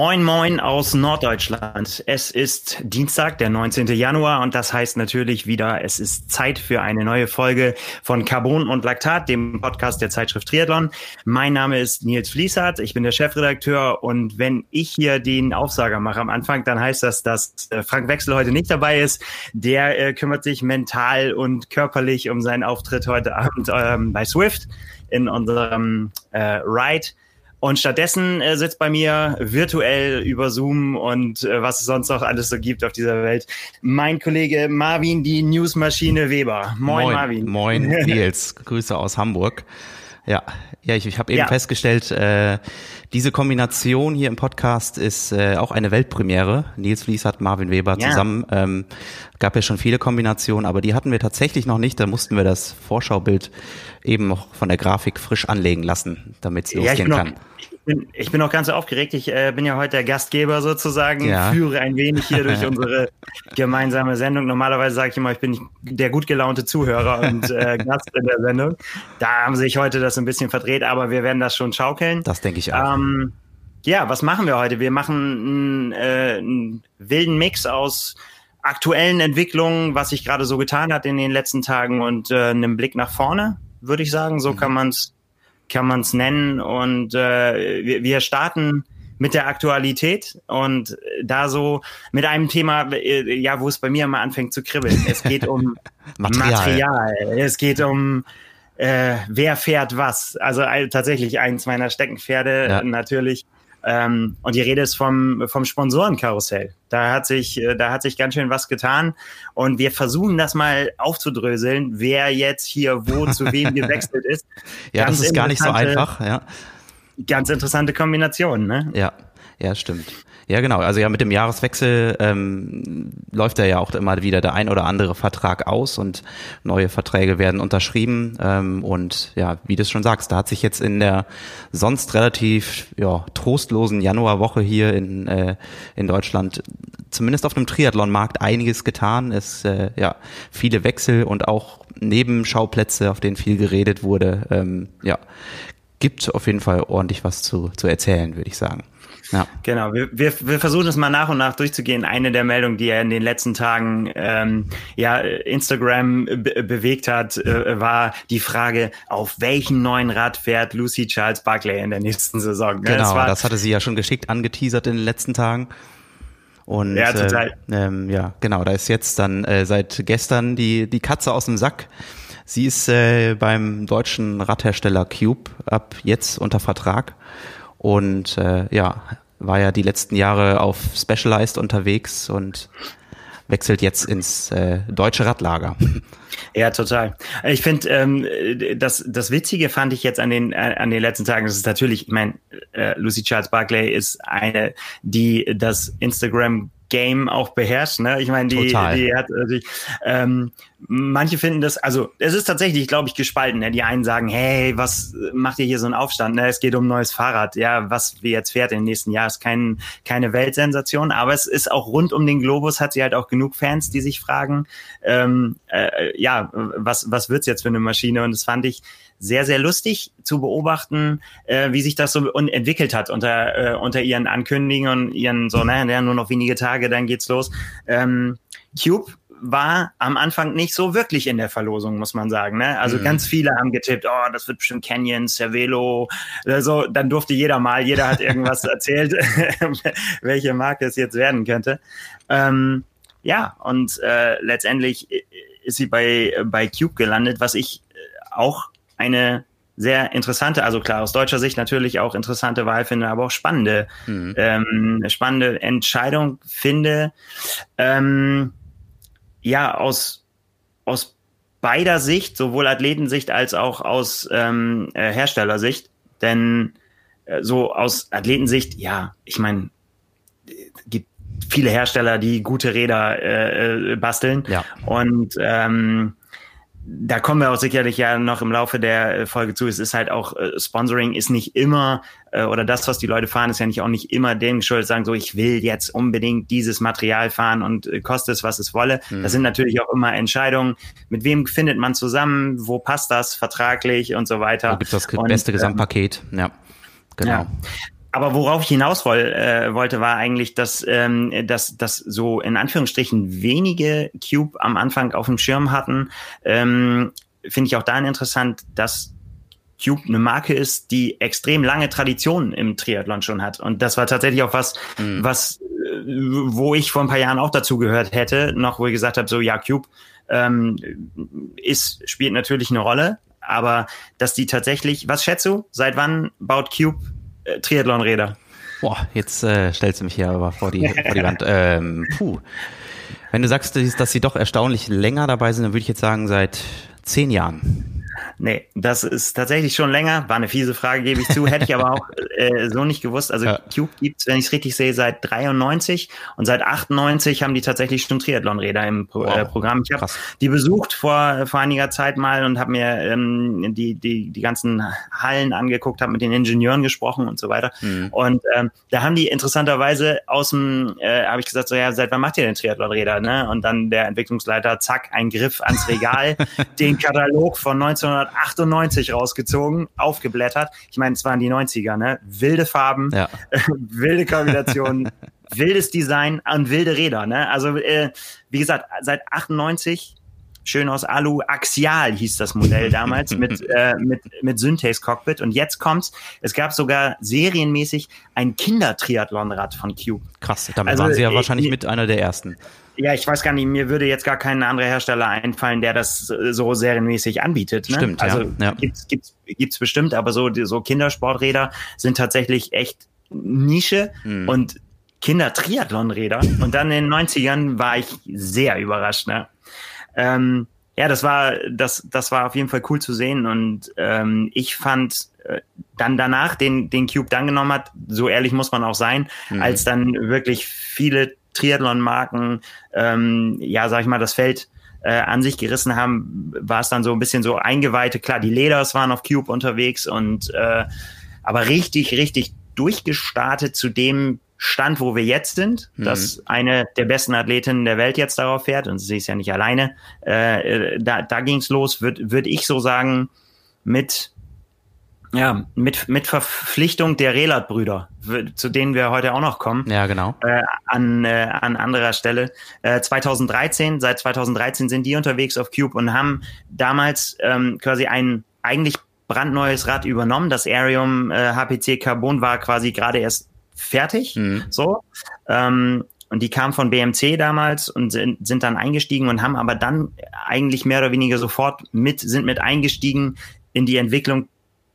Moin, moin aus Norddeutschland. Es ist Dienstag, der 19. Januar und das heißt natürlich wieder, es ist Zeit für eine neue Folge von Carbon und Laktat, dem Podcast der Zeitschrift Triathlon. Mein Name ist Nils Fließert, ich bin der Chefredakteur und wenn ich hier den Aufsager mache am Anfang, dann heißt das, dass äh, Frank Wechsel heute nicht dabei ist. Der äh, kümmert sich mental und körperlich um seinen Auftritt heute Abend ähm, bei Swift in unserem äh, Ride. Und stattdessen äh, sitzt bei mir virtuell über Zoom und äh, was es sonst noch alles so gibt auf dieser Welt mein Kollege Marvin, die Newsmaschine Weber. Moin, Moin Marvin. Moin Nils, Grüße aus Hamburg. Ja, ja, ich, ich habe eben ja. festgestellt, äh, diese Kombination hier im Podcast ist äh, auch eine Weltpremiere. Nils Fließert, Marvin Weber ja. zusammen. Ähm, gab ja schon viele Kombinationen, aber die hatten wir tatsächlich noch nicht. Da mussten wir das Vorschaubild eben noch von der Grafik frisch anlegen lassen, damit es losgehen ja, kann. Noch, ich, bin, ich bin auch ganz aufgeregt. Ich äh, bin ja heute der Gastgeber sozusagen, ja. führe ein wenig hier durch unsere gemeinsame Sendung. Normalerweise sage ich immer, ich bin der gut gelaunte Zuhörer und äh, Gast in der Sendung. Da haben sich heute das ein bisschen verdreht, aber wir werden das schon schaukeln. Das denke ich auch. Ähm, ja, was machen wir heute? Wir machen einen, äh, einen wilden Mix aus aktuellen Entwicklungen, was sich gerade so getan hat in den letzten Tagen und äh, einem Blick nach vorne, würde ich sagen. So mhm. kann man es kann man's nennen. Und äh, wir, wir starten mit der Aktualität und da so mit einem Thema, äh, ja, wo es bei mir immer anfängt zu kribbeln. Es geht um Material. Material. Es geht um äh, wer fährt was. Also äh, tatsächlich eins meiner Steckenpferde ja. natürlich. Ähm, und die Rede ist vom, vom Sponsorenkarussell. Da hat sich, äh, da hat sich ganz schön was getan. Und wir versuchen das mal aufzudröseln, wer jetzt hier wo zu wem gewechselt ist. ja, ganz das ist gar nicht so einfach, ja. Ganz interessante Kombination, ne? Ja, ja, stimmt. Ja, genau. Also ja, mit dem Jahreswechsel ähm, läuft ja auch immer wieder der ein oder andere Vertrag aus und neue Verträge werden unterschrieben. Ähm, und ja, wie du es schon sagst, da hat sich jetzt in der sonst relativ ja, trostlosen Januarwoche hier in, äh, in Deutschland zumindest auf dem Triathlon-Markt einiges getan. Es äh, ja viele Wechsel und auch Nebenschauplätze, auf denen viel geredet wurde. Ähm, ja, gibt auf jeden Fall ordentlich was zu, zu erzählen, würde ich sagen. Ja. Genau, wir, wir, wir versuchen es mal nach und nach durchzugehen. Eine der Meldungen, die er in den letzten Tagen ähm, ja Instagram be bewegt hat, äh, war die Frage, auf welchen neuen Rad fährt Lucy Charles Barclay in der nächsten Saison? Genau, das, war, das hatte sie ja schon geschickt angeteasert in den letzten Tagen. Und ja, total. Äh, ähm, ja, genau, da ist jetzt dann äh, seit gestern die, die Katze aus dem Sack. Sie ist äh, beim deutschen Radhersteller Cube ab jetzt unter Vertrag und äh, ja, war ja die letzten Jahre auf Specialized unterwegs und wechselt jetzt ins äh, deutsche Radlager. Ja, total. Ich finde, ähm, das, das Witzige fand ich jetzt an den, äh, an den letzten Tagen, das ist natürlich, ich meine, äh, Lucy Charles Barclay ist eine, die das Instagram Game auch beherrscht. Ne? Ich meine, die, Total. die hat äh, die, ähm, manche finden das, also es ist tatsächlich, glaube ich, gespalten. Ne? Die einen sagen, hey, was macht ihr hier so einen Aufstand? Ne? Es geht um ein neues Fahrrad. Ja, was wir jetzt fährt im nächsten Jahr, ist kein, keine Weltsensation, aber es ist auch rund um den Globus, hat sie halt auch genug Fans, die sich fragen, ähm, äh, ja, was, was wird's jetzt für eine Maschine? Und das fand ich sehr, sehr lustig zu beobachten, äh, wie sich das so entwickelt hat unter, äh, unter ihren Ankündigungen und ihren so, naja, nur noch wenige Tage, dann geht's los. Ähm, Cube war am Anfang nicht so wirklich in der Verlosung, muss man sagen. Ne? Also mhm. ganz viele haben getippt, oh, das wird bestimmt Canyon, Cervelo. Also dann durfte jeder mal, jeder hat irgendwas erzählt, welche Marke es jetzt werden könnte. Ähm, ja, und äh, letztendlich ist sie bei, bei Cube gelandet, was ich auch eine sehr interessante, also klar aus deutscher Sicht natürlich auch interessante Wahl finde, aber auch spannende, mhm. ähm, spannende Entscheidung finde. Ähm, ja, aus, aus beider Sicht, sowohl Athletensicht als auch aus ähm, äh, Herstellersicht. Denn äh, so aus Athletensicht, ja, ich meine, gibt viele Hersteller, die gute Räder äh, äh basteln. Ja. Und ähm, da kommen wir auch sicherlich ja noch im Laufe der äh, Folge zu. Es ist halt auch, äh, Sponsoring ist nicht immer, äh, oder das, was die Leute fahren, ist ja nicht auch nicht immer denen geschuldet, sagen so, ich will jetzt unbedingt dieses Material fahren und äh, kostet es, was es wolle. Mhm. Das sind natürlich auch immer Entscheidungen, mit wem findet man zusammen, wo passt das vertraglich und so weiter. Wo gibt das beste und, ähm, Gesamtpaket, ja, genau. Ja. Aber worauf ich hinaus woll, äh, wollte, war eigentlich, dass, ähm, dass, dass so in Anführungsstrichen wenige Cube am Anfang auf dem Schirm hatten. Ähm, Finde ich auch dahin interessant, dass Cube eine Marke ist, die extrem lange Tradition im Triathlon schon hat. Und das war tatsächlich auch was, mhm. was, äh, wo ich vor ein paar Jahren auch dazu gehört hätte, noch wo ich gesagt habe, so ja, Cube ähm, ist, spielt natürlich eine Rolle, aber dass die tatsächlich, was schätzt du, seit wann baut Cube äh, Triathlon-Räder? Boah, jetzt äh, stellst du mich hier aber vor die, vor die Wand. Ähm, puh. Wenn du sagst, dass sie doch erstaunlich länger dabei sind, dann würde ich jetzt sagen, seit zehn Jahren. Nee, das ist tatsächlich schon länger. War eine fiese Frage, gebe ich zu. Hätte ich aber auch äh, so nicht gewusst. Also ja. Cube gibt's, wenn ich es richtig sehe, seit 93 und seit 98 haben die tatsächlich schon Triathlon-Räder im Pro wow. äh, Programm. Ich habe die besucht vor, vor einiger Zeit mal und habe mir ähm, die, die, die ganzen Hallen angeguckt, habe mit den Ingenieuren gesprochen und so weiter. Mhm. Und ähm, da haben die interessanterweise aus dem, äh, habe ich gesagt, so ja, seit wann macht ihr denn Triathlon-Räder? Ne? Und dann der Entwicklungsleiter, zack, ein Griff ans Regal, den Katalog von 1900 1998 rausgezogen, aufgeblättert. Ich meine, es waren die 90er, ne? Wilde Farben, ja. wilde Kombinationen, wildes Design und wilde Räder, ne? Also, äh, wie gesagt, seit 98 schön aus Alu, Axial hieß das Modell damals mit, äh, mit, mit Synthase Cockpit. Und jetzt kommt's, es gab sogar serienmäßig ein Kindertriathlonrad von Cube. Krass, damit also, waren sie ja äh, wahrscheinlich äh, mit einer der ersten. Ja, ich weiß gar nicht, mir würde jetzt gar kein anderer Hersteller einfallen, der das so serienmäßig anbietet. Ne? Stimmt, also ja. Gibt's, gibt's, gibt's bestimmt, aber so, so Kindersporträder sind tatsächlich echt Nische hm. und Kindertriathlonräder. Und dann in den 90ern war ich sehr überrascht. Ne? Ähm, ja, das war, das, das war auf jeden Fall cool zu sehen. Und ähm, ich fand äh, dann danach, den, den Cube dann genommen hat, so ehrlich muss man auch sein, mhm. als dann wirklich viele Triathlon-Marken, ähm, ja, sag ich mal, das Feld äh, an sich gerissen haben, war es dann so ein bisschen so eingeweihte. Klar, die Leders waren auf Cube unterwegs und äh, aber richtig, richtig durchgestartet zu dem Stand, wo wir jetzt sind, mhm. dass eine der besten Athletinnen der Welt jetzt darauf fährt und sie ist ja nicht alleine. Äh, da da ging es los, würde würd ich so sagen, mit ja, mit, mit Verpflichtung der Relat-Brüder, zu denen wir heute auch noch kommen. Ja, genau. Äh, an, äh, an anderer Stelle. Äh, 2013, seit 2013 sind die unterwegs auf Cube und haben damals ähm, quasi ein eigentlich brandneues Rad übernommen. Das Arium äh, HPC Carbon war quasi gerade erst fertig. Mhm. So. Ähm, und die kamen von BMC damals und sind, sind dann eingestiegen und haben aber dann eigentlich mehr oder weniger sofort mit, sind mit eingestiegen in die Entwicklung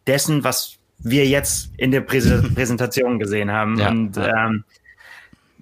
dessen, was wir jetzt in der Präsentation gesehen haben. Ja, und ja. Ähm,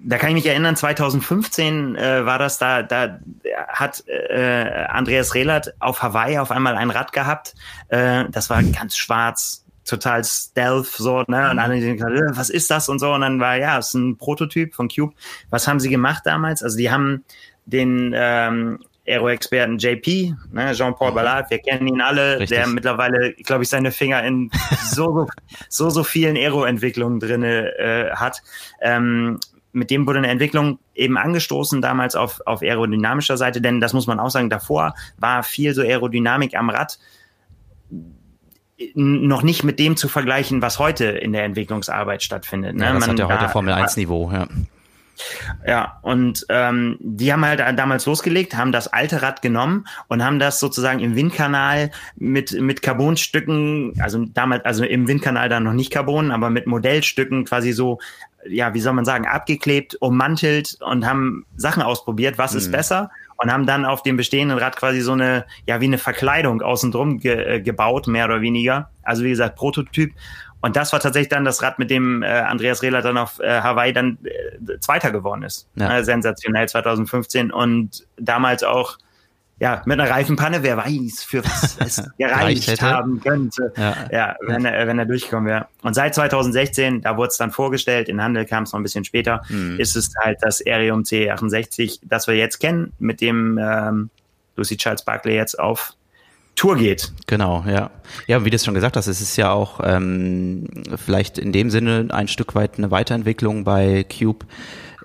da kann ich mich erinnern, 2015 äh, war das, da, da hat äh, Andreas Rehlert auf Hawaii auf einmal ein Rad gehabt. Äh, das war ganz schwarz, total stealth, so, ne? Und alle denken, äh, was ist das und so. Und dann war, ja, es ist ein Prototyp von Cube. Was haben sie gemacht damals? Also die haben den ähm, Aero-Experten JP, ne, Jean-Paul mhm. Ballard, wir kennen ihn alle, Richtig. der mittlerweile, glaube ich, seine Finger in so, so, so, vielen Aero-Entwicklungen drinne äh, hat. Ähm, mit dem wurde eine Entwicklung eben angestoßen, damals auf, auf aerodynamischer Seite, denn das muss man auch sagen, davor war viel so Aerodynamik am Rad noch nicht mit dem zu vergleichen, was heute in der Entwicklungsarbeit stattfindet. Ne? Ja, das man, hat ja heute Formel 1 Niveau, ja. Ja, und ähm, die haben halt damals losgelegt, haben das alte Rad genommen und haben das sozusagen im Windkanal mit, mit Carbonstücken, also damals, also im Windkanal dann noch nicht Carbon, aber mit Modellstücken quasi so, ja, wie soll man sagen, abgeklebt, ummantelt und haben Sachen ausprobiert, was mhm. ist besser und haben dann auf dem bestehenden Rad quasi so eine, ja, wie eine Verkleidung außen drum ge äh, gebaut, mehr oder weniger. Also wie gesagt, Prototyp und das war tatsächlich dann das Rad, mit dem äh, Andreas Rehler dann auf äh, Hawaii dann äh, Zweiter geworden ist. Ja. Äh, sensationell 2015 und damals auch ja, mit einer Reifenpanne, wer weiß, für was es gereicht haben könnte, ja, ja wenn, er, wenn er durchgekommen wäre. Und seit 2016, da wurde es dann vorgestellt, in Handel kam es noch ein bisschen später, mhm. ist es halt das Arium C68, das wir jetzt kennen, mit dem ähm, Lucy Charles Barkley jetzt auf Tour geht. Genau, ja. Ja, wie du es schon gesagt hast, es ist ja auch ähm, vielleicht in dem Sinne ein Stück weit eine Weiterentwicklung bei Cube,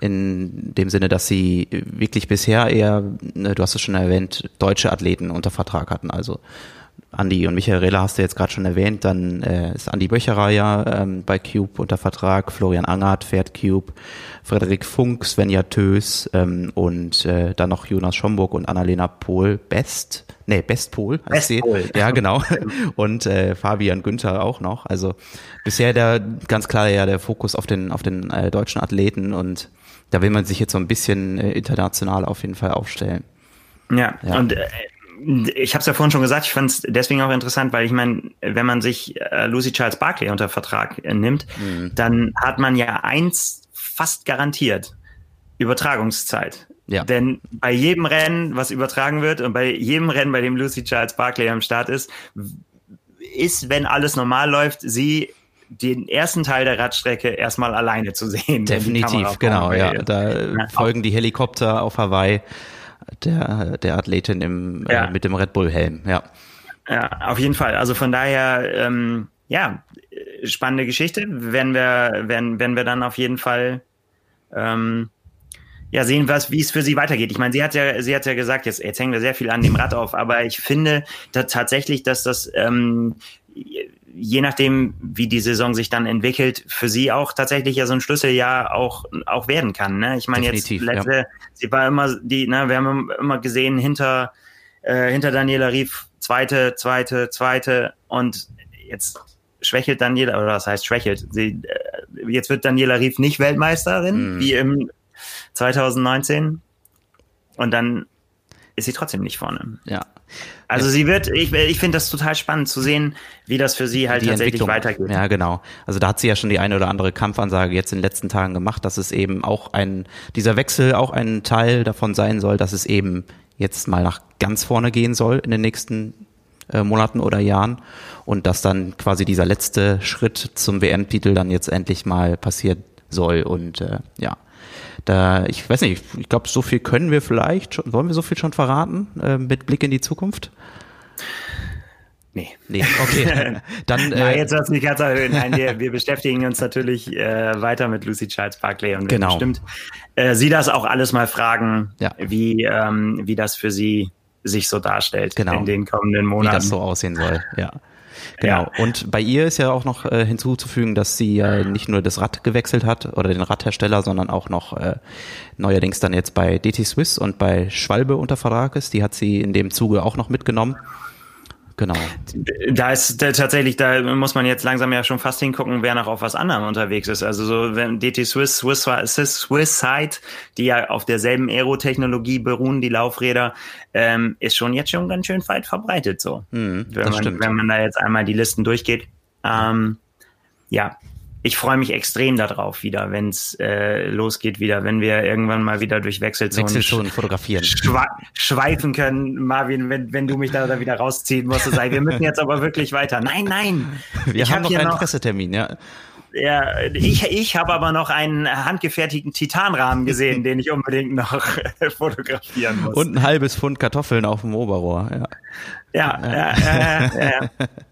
in dem Sinne, dass sie wirklich bisher eher, ne, du hast es schon erwähnt, deutsche Athleten unter Vertrag hatten. Also Andi und Michael Rehler hast du jetzt gerade schon erwähnt, dann äh, ist Andi Böcherer ja ähm, bei Cube unter Vertrag, Florian Angert fährt Cube, Frederik Funk, Svenja Tös ähm, und äh, dann noch Jonas Schomburg und Annalena Pohl Best, nee, Best Pohl heißt sie. Ja, genau. Und äh, Fabian Günther auch noch. Also bisher der ganz klar ja der Fokus auf den auf den äh, deutschen Athleten und da will man sich jetzt so ein bisschen äh, international auf jeden Fall aufstellen. Ja, ja. und äh, ich habe es ja vorhin schon gesagt, ich fand es deswegen auch interessant, weil ich meine, wenn man sich äh, Lucy Charles Barkley unter Vertrag äh, nimmt, mhm. dann hat man ja eins fast garantiert, Übertragungszeit. Ja. Denn bei jedem Rennen, was übertragen wird und bei jedem Rennen, bei dem Lucy Charles Barkley am Start ist, ist, wenn alles normal läuft, sie den ersten Teil der Radstrecke erstmal alleine zu sehen. Definitiv, genau, ja. Da ja. folgen die Helikopter auf Hawaii der, der Athletin im, äh, ja. äh, mit dem Red Bull-Helm, ja. Ja, auf jeden Fall. Also von daher, ähm, ja, spannende Geschichte. Werden wir, werden, werden wir dann auf jeden Fall ähm, ja, sehen, was, wie es für sie weitergeht. Ich meine, sie hat ja, sie hat ja gesagt, jetzt, jetzt hängen wir sehr viel an dem Rad auf, aber ich finde da tatsächlich, dass das ähm, je nachdem, wie die Saison sich dann entwickelt, für sie auch tatsächlich ja so ein Schlüsseljahr auch, auch werden kann. Ne? Ich meine, jetzt letzte, ja. sie war immer die, ne, wir haben immer gesehen, hinter, äh, hinter Daniela Rief, zweite, zweite, zweite und jetzt schwächelt Daniela, oder was heißt schwächelt? Sie, äh, jetzt wird Daniela Rief nicht Weltmeisterin, mm. wie im 2019. Und dann ist sie trotzdem nicht vorne. Ja. Also ja. sie wird, ich, ich finde das total spannend zu sehen, wie das für sie halt die tatsächlich weitergeht. Ja, genau. Also da hat sie ja schon die eine oder andere Kampfansage jetzt in den letzten Tagen gemacht, dass es eben auch ein, dieser Wechsel auch ein Teil davon sein soll, dass es eben jetzt mal nach ganz vorne gehen soll in den nächsten äh, Monaten oder Jahren und dass dann quasi dieser letzte Schritt zum WM-Titel dann jetzt endlich mal passieren soll und äh, ja da, ich weiß nicht, ich glaube, so viel können wir vielleicht schon, wollen wir so viel schon verraten äh, mit Blick in die Zukunft? Nee. Nee, okay. Dann, äh, jetzt mich ganz Nein, wir, wir beschäftigen uns natürlich äh, weiter mit Lucy Charles Barkley und genau. bestimmt äh, sie das auch alles mal fragen, ja. wie, ähm, wie das für sie sich so darstellt genau. in den kommenden Monaten. Wie das so aussehen soll, ja. Genau. Ja. Und bei ihr ist ja auch noch äh, hinzuzufügen, dass sie ja nicht nur das Rad gewechselt hat oder den Radhersteller, sondern auch noch äh, neuerdings dann jetzt bei DT Swiss und bei Schwalbe unter Vertrag ist. Die hat sie in dem Zuge auch noch mitgenommen. Genau. Da ist tatsächlich, da muss man jetzt langsam ja schon fast hingucken, wer noch auf was anderem unterwegs ist. Also so wenn DT Swiss, Swiss, Swiss, Swiss Side, die ja auf derselben Aerotechnologie beruhen, die Laufräder, ähm, ist schon jetzt schon ganz schön weit verbreitet so. Mhm, wenn, man, wenn man da jetzt einmal die Listen durchgeht. Ähm, ja, ich freue mich extrem darauf wieder, wenn es äh, losgeht wieder, wenn wir irgendwann mal wieder durch Wechselzonen, Wechselzonen fotografieren. schweifen können, Marvin, wenn, wenn du mich da, da wieder rausziehen musst, sagen, wir müssen jetzt aber wirklich weiter. Nein, nein. Wir ich haben hab noch einen noch, Pressetermin, ja. Ja, ich, ich habe aber noch einen handgefertigten Titanrahmen gesehen, den ich unbedingt noch fotografieren muss. Und ein halbes Pfund Kartoffeln auf dem Oberrohr, ja. Ja, ja, ja, ja. ja.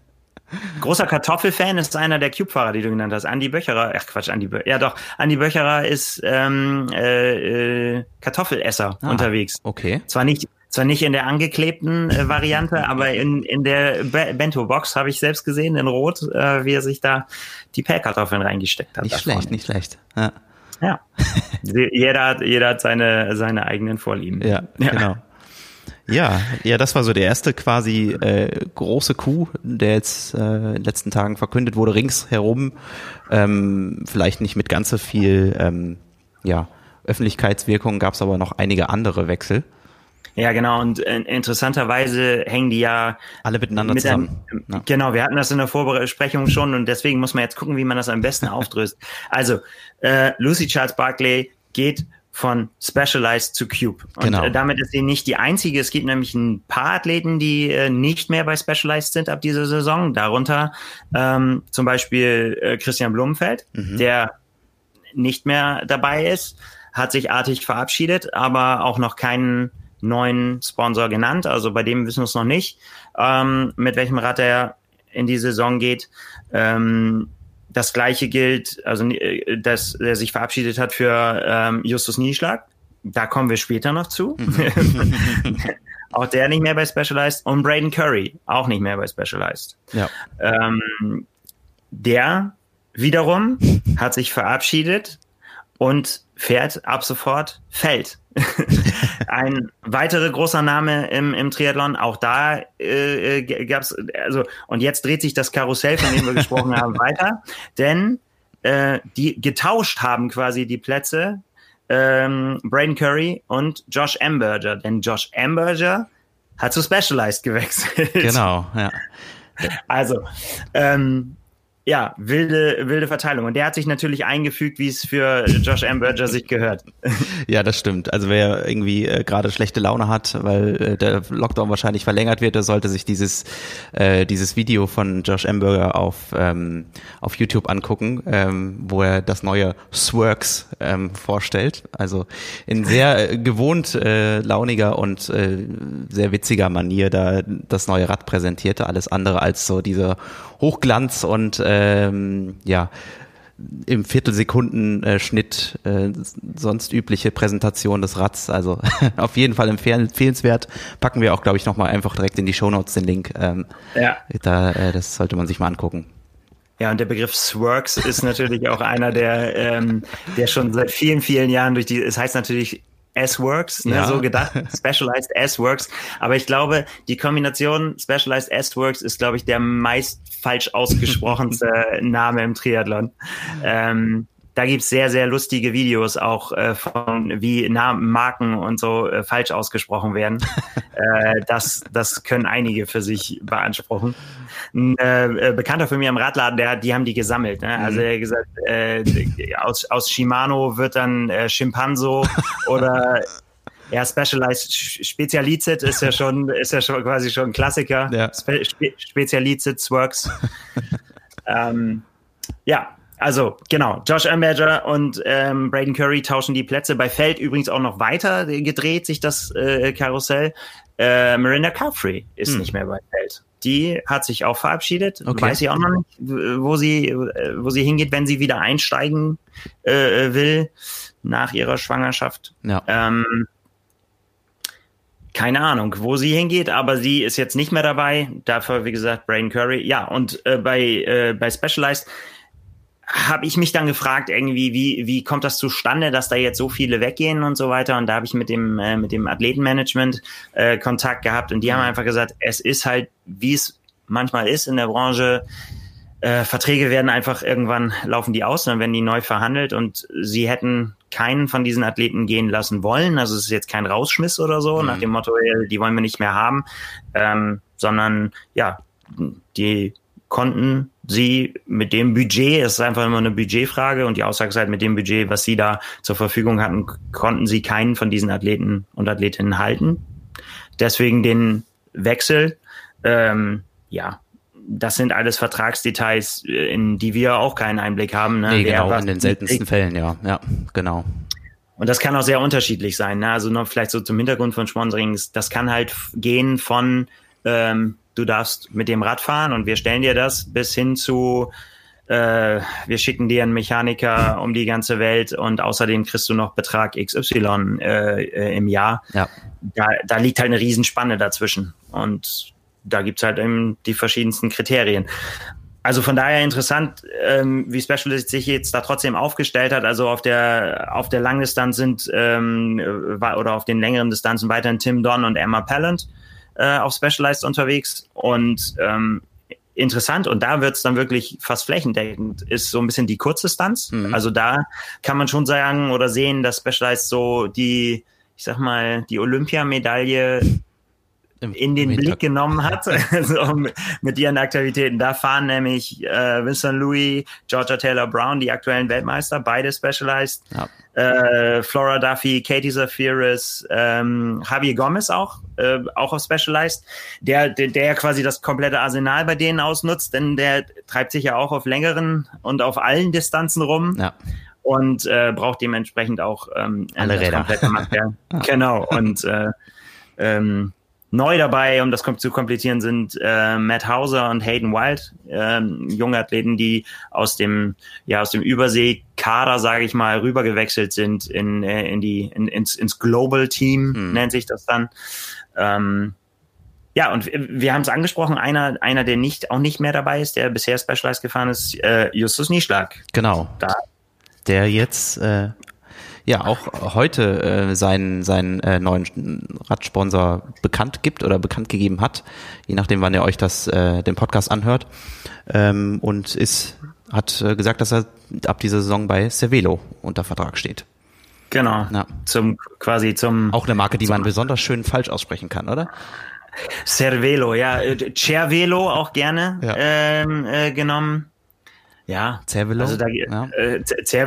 Großer Kartoffelfan ist einer der Cube-Fahrer, die du genannt hast. Andi Böcherer, ach Quatsch, Andi Böcherer. Ja doch, Andi Böcherer ist ähm, äh, äh, Kartoffelesser ah, unterwegs. Okay. Zwar nicht, zwar nicht in der angeklebten äh, Variante, aber in, in der Bento-Box habe ich selbst gesehen, in Rot, äh, wie er sich da die Pellkartoffeln reingesteckt hat. Nicht schlecht, nicht schlecht. Ja. ja. jeder hat, jeder hat seine, seine eigenen Vorlieben. Ja, ja. genau. Ja, ja, das war so der erste quasi äh, große Coup, der jetzt äh, in den letzten Tagen verkündet wurde, ringsherum. Ähm, vielleicht nicht mit ganz so viel ähm, ja, Öffentlichkeitswirkung, gab es aber noch einige andere Wechsel. Ja, genau. Und äh, interessanterweise hängen die ja alle miteinander mit zusammen. Ein, ja. Genau, wir hatten das in der Vorbesprechung schon und deswegen muss man jetzt gucken, wie man das am besten aufdröst. Also, äh, Lucy Charles Barkley geht von Specialized zu Cube. Und genau. äh, damit ist sie nicht die einzige. Es gibt nämlich ein paar Athleten, die äh, nicht mehr bei Specialized sind ab dieser Saison. Darunter ähm, zum Beispiel äh, Christian Blumenfeld, mhm. der nicht mehr dabei ist, hat sich artig verabschiedet, aber auch noch keinen neuen Sponsor genannt. Also bei dem wissen wir es noch nicht, ähm, mit welchem Rad er in die Saison geht. Ähm, das gleiche gilt, also äh, dass er sich verabschiedet hat für ähm, Justus Nieschlag, da kommen wir später noch zu. Mhm. auch der nicht mehr bei Specialized. Und Braden Curry, auch nicht mehr bei Specialized. Ja. Ähm, der wiederum hat sich verabschiedet und fährt ab sofort Feld. Ein weiterer großer Name im, im Triathlon, auch da äh, äh gab es, also, und jetzt dreht sich das Karussell, von dem wir gesprochen haben, weiter, denn äh, die getauscht haben quasi die Plätze ähm, Braden Curry und Josh Amberger, denn Josh Amberger hat zu Specialized gewechselt. Genau, ja. Also, ähm, ja, wilde, wilde Verteilung. Und der hat sich natürlich eingefügt, wie es für Josh Amberger sich gehört. Ja, das stimmt. Also wer irgendwie äh, gerade schlechte Laune hat, weil äh, der Lockdown wahrscheinlich verlängert wird, der sollte sich dieses, äh, dieses Video von Josh Amberger auf, ähm, auf YouTube angucken, ähm, wo er das neue Swerks ähm, vorstellt. Also in sehr äh, gewohnt äh, launiger und äh, sehr witziger Manier da das neue Rad präsentierte. Alles andere als so diese Hochglanz und ähm, ja im Viertelsekundenschnitt äh, sonst übliche Präsentation des Rads. Also auf jeden Fall empfehlenswert. Packen wir auch, glaube ich, nochmal einfach direkt in die Shownotes den Link. Ähm, ja. Da, äh, das sollte man sich mal angucken. Ja, und der Begriff Swerks ist natürlich auch einer, der, ähm, der schon seit vielen, vielen Jahren durch die, es heißt natürlich S-Works, ne, ja. so gedacht, Specialized S-Works. Aber ich glaube, die Kombination Specialized S-Works ist, glaube ich, der meist falsch ausgesprochenste Name im Triathlon. Ähm, da gibt's sehr, sehr lustige Videos auch äh, von wie Namen, Marken und so äh, falsch ausgesprochen werden. äh, das, das können einige für sich beanspruchen. Ein äh, Bekannter von mir im Radladen, der, die haben die gesammelt. Ne? Also mhm. er hat gesagt, äh, aus, aus Shimano wird dann äh, Schimpanso oder ja, Specialized Spezialized ist ja schon, ist ja schon quasi schon ein Klassiker. Ja. Spe Spezialized Works. ähm, ja, also genau, Josh Amberger und ähm, Braden Curry tauschen die Plätze. Bei Feld übrigens auch noch weiter gedreht sich das äh, Karussell. Äh, Miranda Caffrey ist hm. nicht mehr bei Feld. Die hat sich auch verabschiedet. Okay. Weiß ich auch noch nicht, wo sie, wo sie hingeht, wenn sie wieder einsteigen äh, will nach ihrer Schwangerschaft. Ja. Ähm, keine Ahnung, wo sie hingeht, aber sie ist jetzt nicht mehr dabei. Dafür, wie gesagt, Brain Curry. Ja, und äh, bei, äh, bei Specialized habe ich mich dann gefragt, irgendwie, wie, wie kommt das zustande, dass da jetzt so viele weggehen und so weiter. Und da habe ich mit dem, äh, mit dem Athletenmanagement äh, Kontakt gehabt und die haben mhm. einfach gesagt, es ist halt, wie es manchmal ist in der Branche, äh, Verträge werden einfach irgendwann laufen die aus, dann werden die neu verhandelt und sie hätten keinen von diesen Athleten gehen lassen wollen. Also es ist jetzt kein Rausschmiss oder so, mhm. nach dem Motto, die wollen wir nicht mehr haben, ähm, sondern ja, die konnten sie mit dem Budget, es ist einfach immer eine Budgetfrage und die Aussage ist halt mit dem Budget, was sie da zur Verfügung hatten, konnten sie keinen von diesen Athleten und Athletinnen halten. Deswegen den Wechsel, ähm, ja, das sind alles Vertragsdetails, in die wir auch keinen Einblick haben. Ne? Nee, genau, in den seltensten Fällen, ja, ja, genau. Und das kann auch sehr unterschiedlich sein. Ne? Also noch vielleicht so zum Hintergrund von Sponsorings, das kann halt gehen von ähm, du darfst mit dem Rad fahren und wir stellen dir das bis hin zu äh, wir schicken dir einen Mechaniker um die ganze Welt und außerdem kriegst du noch Betrag XY äh, äh, im Jahr. Ja. Da, da liegt halt eine Riesenspanne dazwischen. Und da gibt's halt eben die verschiedensten Kriterien. Also von daher interessant, ähm, wie Specialist sich jetzt da trotzdem aufgestellt hat. Also auf der auf der Langdistanz sind ähm, oder auf den längeren Distanzen weiterhin Tim Don und Emma Pallant äh, auf Specialized unterwegs und ähm, interessant und da wird's dann wirklich fast flächendeckend, ist so ein bisschen die Kurzdistanz. Mhm. Also da kann man schon sagen oder sehen, dass Specialized so die, ich sag mal, die Olympiamedaille in den Blick genommen hat, also mit ihren Aktivitäten. Da fahren nämlich äh, Vincent Louis, Georgia Taylor Brown, die aktuellen Weltmeister, beide Specialized. Ja. Äh, Flora Duffy, Katie Zafiris, ähm, Javier Gomez auch, äh, auch auf Specialized, der, der, der quasi das komplette Arsenal bei denen ausnutzt, denn der treibt sich ja auch auf längeren und auf allen Distanzen rum. Ja und äh, braucht dementsprechend auch ähm, alle Räder. Material. genau. Und äh, ähm, neu dabei, um das zu komplizieren, sind äh, Matt Hauser und Hayden Wild, äh, junge Athleten, die aus dem ja aus dem Übersee-Kader, sage ich mal, rübergewechselt sind in, äh, in die in, ins, ins Global Team mhm. nennt sich das dann. Ähm, ja, und wir haben es angesprochen, einer, einer, der nicht auch nicht mehr dabei ist, der bisher Specialized gefahren ist, äh, Justus Nieschlag. Genau. Da. Der jetzt äh, ja auch heute äh, seinen, seinen äh, neuen Radsponsor bekannt gibt oder bekannt gegeben hat, je nachdem, wann ihr euch das äh, den Podcast anhört. Ähm, und ist hat äh, gesagt, dass er ab dieser Saison bei Cervelo unter Vertrag steht. Genau. Ja. Zum quasi zum auch eine Marke, die man besonders schön falsch aussprechen kann, oder? Cervelo, ja, Cervelo auch gerne ja. ähm, äh, genommen. Ja, Cervelo. Also da, ja. Äh,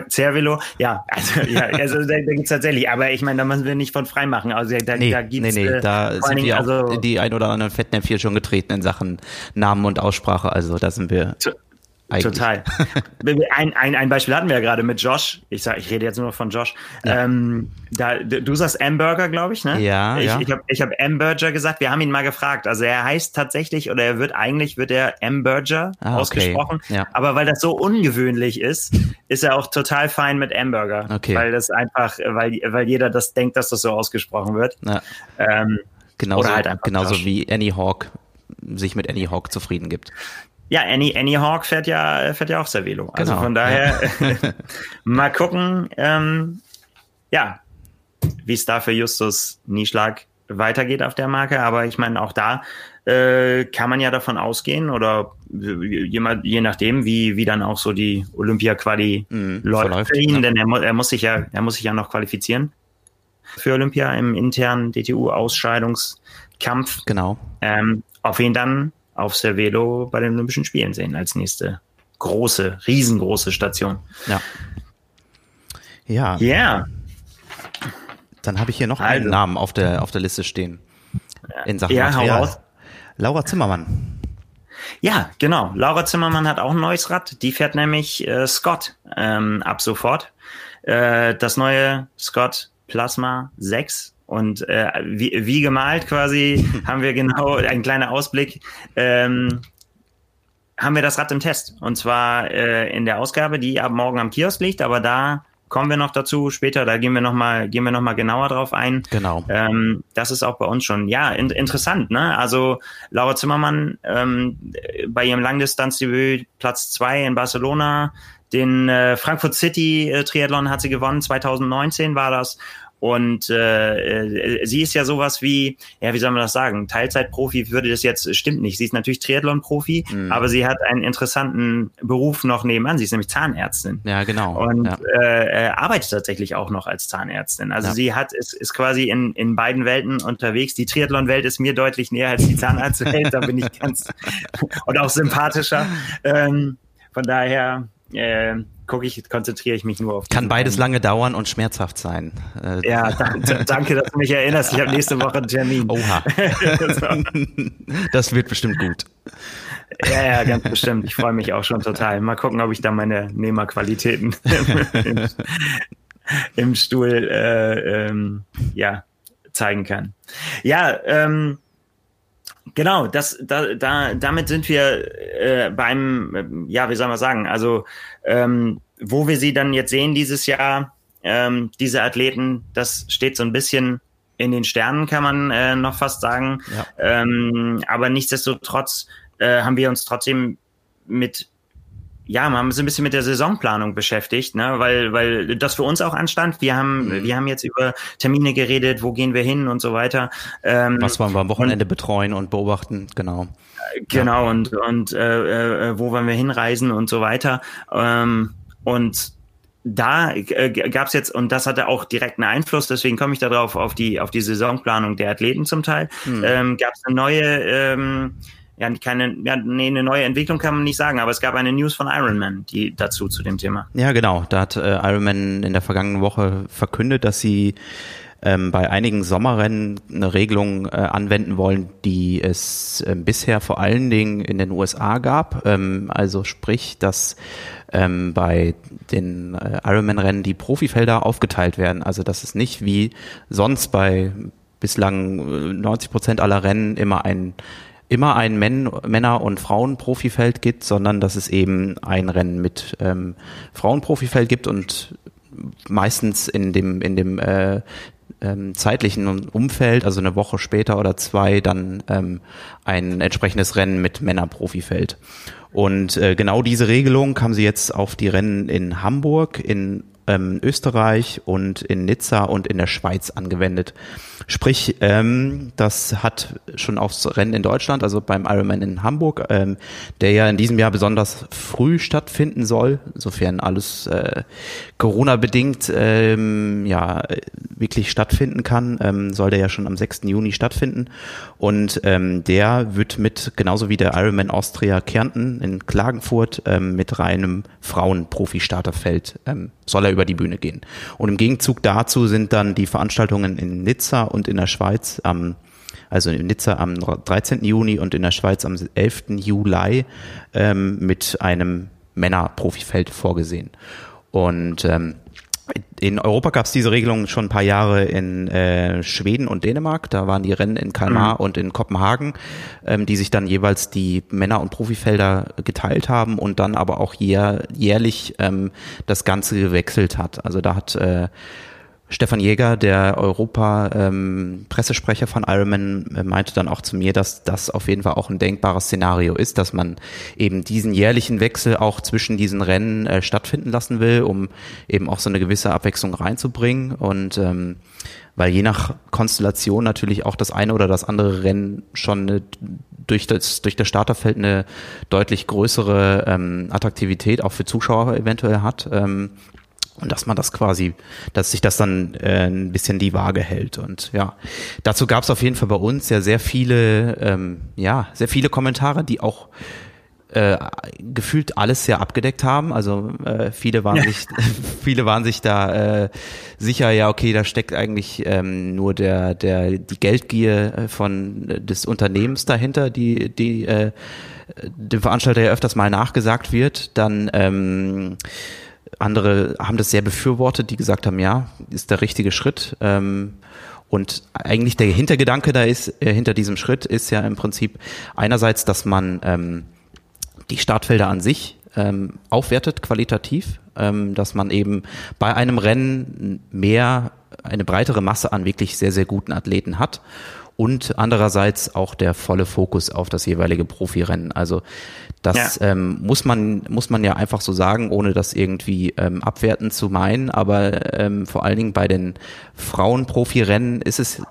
Cervelo, ja, also, ja, also da, da gibt's tatsächlich, aber ich meine, da müssen wir nicht von frei machen. Also da, nee, da gibt's nee, nee, da sind wir auch also, die ein oder anderen Fettnäpfchen schon getreten in Sachen Namen und Aussprache. Also da sind wir eigentlich. Total. ein, ein, ein Beispiel hatten wir ja gerade mit Josh. Ich sag, ich rede jetzt nur von Josh. Ja. Ähm, da, du sagst Amberger, glaube ich, ne? Ja. Ich, ja. ich habe ich hab Amberger gesagt. Wir haben ihn mal gefragt. Also er heißt tatsächlich oder er wird eigentlich wird er Amberger ah, ausgesprochen. Okay. Ja. Aber weil das so ungewöhnlich ist, ist er auch total fein mit Amberger. Okay. Weil das einfach, weil, weil jeder das denkt, dass das so ausgesprochen wird. Ja. Ähm, genauso, halt genauso wie Annie Hawk sich mit Annie Hawk zufrieden gibt. Ja, Annie, Annie Hawk fährt ja, fährt ja auch Cervelo. Also genau. von daher ja. mal gucken, ähm, ja, wie es da für Justus Nieschlag weitergeht auf der Marke. Aber ich meine, auch da äh, kann man ja davon ausgehen oder je, je nachdem, wie, wie dann auch so die Olympia-Quali mhm, läuft für ihn, ja. denn er, er muss sich ja, er muss sich ja noch qualifizieren für Olympia im internen DTU-Ausscheidungskampf. Genau. Ähm, auf ihn dann auf Cervelo bei den Olympischen Spielen sehen als nächste große, riesengroße Station. Ja. Ja. Ja. Yeah. Dann habe ich hier noch also. einen Namen auf der, auf der Liste stehen. In Sachen ja, Material. Laura Zimmermann. Ja, genau. Laura Zimmermann hat auch ein neues Rad. Die fährt nämlich äh, Scott ähm, ab sofort. Äh, das neue Scott Plasma 6 und äh, wie, wie gemalt quasi haben wir genau ein kleiner Ausblick. Ähm, haben wir das Rad im Test. Und zwar äh, in der Ausgabe, die ab morgen am Kiosk liegt, aber da kommen wir noch dazu später, da gehen wir nochmal, gehen wir noch mal genauer drauf ein. Genau. Ähm, das ist auch bei uns schon, ja, in, interessant, ne? Also Laura Zimmermann ähm, bei ihrem Langdistanzdebüt Platz zwei in Barcelona, den äh, Frankfurt City äh, Triathlon hat sie gewonnen, 2019 war das. Und äh, äh, sie ist ja sowas wie, ja, wie soll man das sagen? Teilzeitprofi würde das jetzt, stimmt nicht. Sie ist natürlich Triathlon-Profi, mhm. aber sie hat einen interessanten Beruf noch nebenan. Sie ist nämlich Zahnärztin. Ja, genau. Und ja. Äh, arbeitet tatsächlich auch noch als Zahnärztin. Also ja. sie hat, ist, ist quasi in, in beiden Welten unterwegs. Die Triathlon-Welt ist mir deutlich näher als die Zahnarztwelt. da bin ich ganz und auch sympathischer. Ähm, von daher, äh, gucke ich, konzentriere ich mich nur auf. Kann beides lange dauern und schmerzhaft sein. Äh, ja, danke, dass du mich erinnerst. Ich habe nächste Woche einen Termin. Oha. das wird bestimmt gut. Ja, ja, ganz bestimmt. Ich freue mich auch schon total. Mal gucken, ob ich da meine Nehmerqualitäten im, im, Stuhl äh, ähm, ja, zeigen kann. Ja, ähm, Genau, das, da, da, damit sind wir äh, beim, ja, wie soll man sagen, also ähm, wo wir sie dann jetzt sehen dieses Jahr, ähm, diese Athleten, das steht so ein bisschen in den Sternen, kann man äh, noch fast sagen. Ja. Ähm, aber nichtsdestotrotz äh, haben wir uns trotzdem mit ja, wir haben uns ein bisschen mit der Saisonplanung beschäftigt, ne, weil, weil das für uns auch anstand. Wir haben, mhm. wir haben jetzt über Termine geredet, wo gehen wir hin und so weiter. Ähm, Was wollen wir am Wochenende und, betreuen und beobachten, genau. Genau, ja. und, und äh, äh, wo wollen wir hinreisen und so weiter. Ähm, und da äh, gab es jetzt, und das hatte auch direkt einen Einfluss, deswegen komme ich darauf, auf die, auf die Saisonplanung der Athleten zum Teil, mhm. ähm, gab es eine neue ähm, ja, keine, ja, nee, eine neue Entwicklung kann man nicht sagen, aber es gab eine News von Ironman, die dazu zu dem Thema. Ja, genau. Da hat äh, Ironman in der vergangenen Woche verkündet, dass sie ähm, bei einigen Sommerrennen eine Regelung äh, anwenden wollen, die es äh, bisher vor allen Dingen in den USA gab. Ähm, also sprich, dass ähm, bei den äh, Ironman-Rennen die Profifelder aufgeteilt werden. Also dass es nicht wie sonst bei bislang 90 äh, Prozent aller Rennen immer ein immer ein Män Männer- und Frauen-Profifeld gibt, sondern dass es eben ein Rennen mit ähm, Frauen-Profifeld gibt und meistens in dem in dem äh, ähm, zeitlichen Umfeld, also eine Woche später oder zwei, dann ähm, ein entsprechendes Rennen mit Männer-Profifeld. Und äh, genau diese Regelung haben sie jetzt auf die Rennen in Hamburg, in ähm, Österreich und in Nizza und in der Schweiz angewendet. Sprich, ähm, das hat schon aufs Rennen in Deutschland, also beim Ironman in Hamburg, ähm, der ja in diesem Jahr besonders früh stattfinden soll, sofern alles äh, Corona-bedingt ähm, ja wirklich stattfinden kann, ähm, soll der ja schon am 6. Juni stattfinden. Und ähm, der wird mit, genauso wie der Ironman Austria Kärnten in Klagenfurt, ähm, mit reinem Frauen-Profi-Starterfeld ähm, soll er über die Bühne gehen. Und im Gegenzug dazu sind dann die Veranstaltungen in Nizza und in der Schweiz am also in Nizza am 13. Juni und in der Schweiz am 11. Juli ähm, mit einem Männerprofifeld vorgesehen. Und ähm, in Europa gab es diese Regelung schon ein paar Jahre in äh, Schweden und Dänemark. Da waren die Rennen in Kalmar mhm. und in Kopenhagen, ähm, die sich dann jeweils die Männer- und Profifelder geteilt haben und dann aber auch jähr, jährlich ähm, das Ganze gewechselt hat. Also da hat äh, Stefan Jäger, der Europa-Pressesprecher ähm, von Ironman, äh, meinte dann auch zu mir, dass das auf jeden Fall auch ein denkbares Szenario ist, dass man eben diesen jährlichen Wechsel auch zwischen diesen Rennen äh, stattfinden lassen will, um eben auch so eine gewisse Abwechslung reinzubringen. Und ähm, weil je nach Konstellation natürlich auch das eine oder das andere Rennen schon eine, durch das durch das Starterfeld eine deutlich größere ähm, Attraktivität auch für Zuschauer eventuell hat. Ähm, und dass man das quasi, dass sich das dann äh, ein bisschen die Waage hält. Und ja, dazu gab es auf jeden Fall bei uns ja sehr viele, ähm, ja, sehr viele Kommentare, die auch äh, gefühlt alles sehr abgedeckt haben. Also äh, viele waren ja. sich, viele waren sich da äh, sicher, ja, okay, da steckt eigentlich ähm, nur der, der, die Geldgier äh, von äh, des Unternehmens dahinter, die, die äh, dem Veranstalter ja öfters mal nachgesagt wird. Dann ähm, andere haben das sehr befürwortet, die gesagt haben, ja, ist der richtige Schritt. Ähm, und eigentlich der Hintergedanke da ist, äh, hinter diesem Schritt ist ja im Prinzip einerseits, dass man ähm, die Startfelder an sich ähm, aufwertet qualitativ, ähm, dass man eben bei einem Rennen mehr, eine breitere Masse an wirklich sehr, sehr guten Athleten hat und andererseits auch der volle Fokus auf das jeweilige Profirennen. Also das ja. ähm, muss man muss man ja einfach so sagen, ohne das irgendwie ähm, abwertend zu meinen. Aber ähm, vor allen Dingen bei den Frauen-Profirennen ist es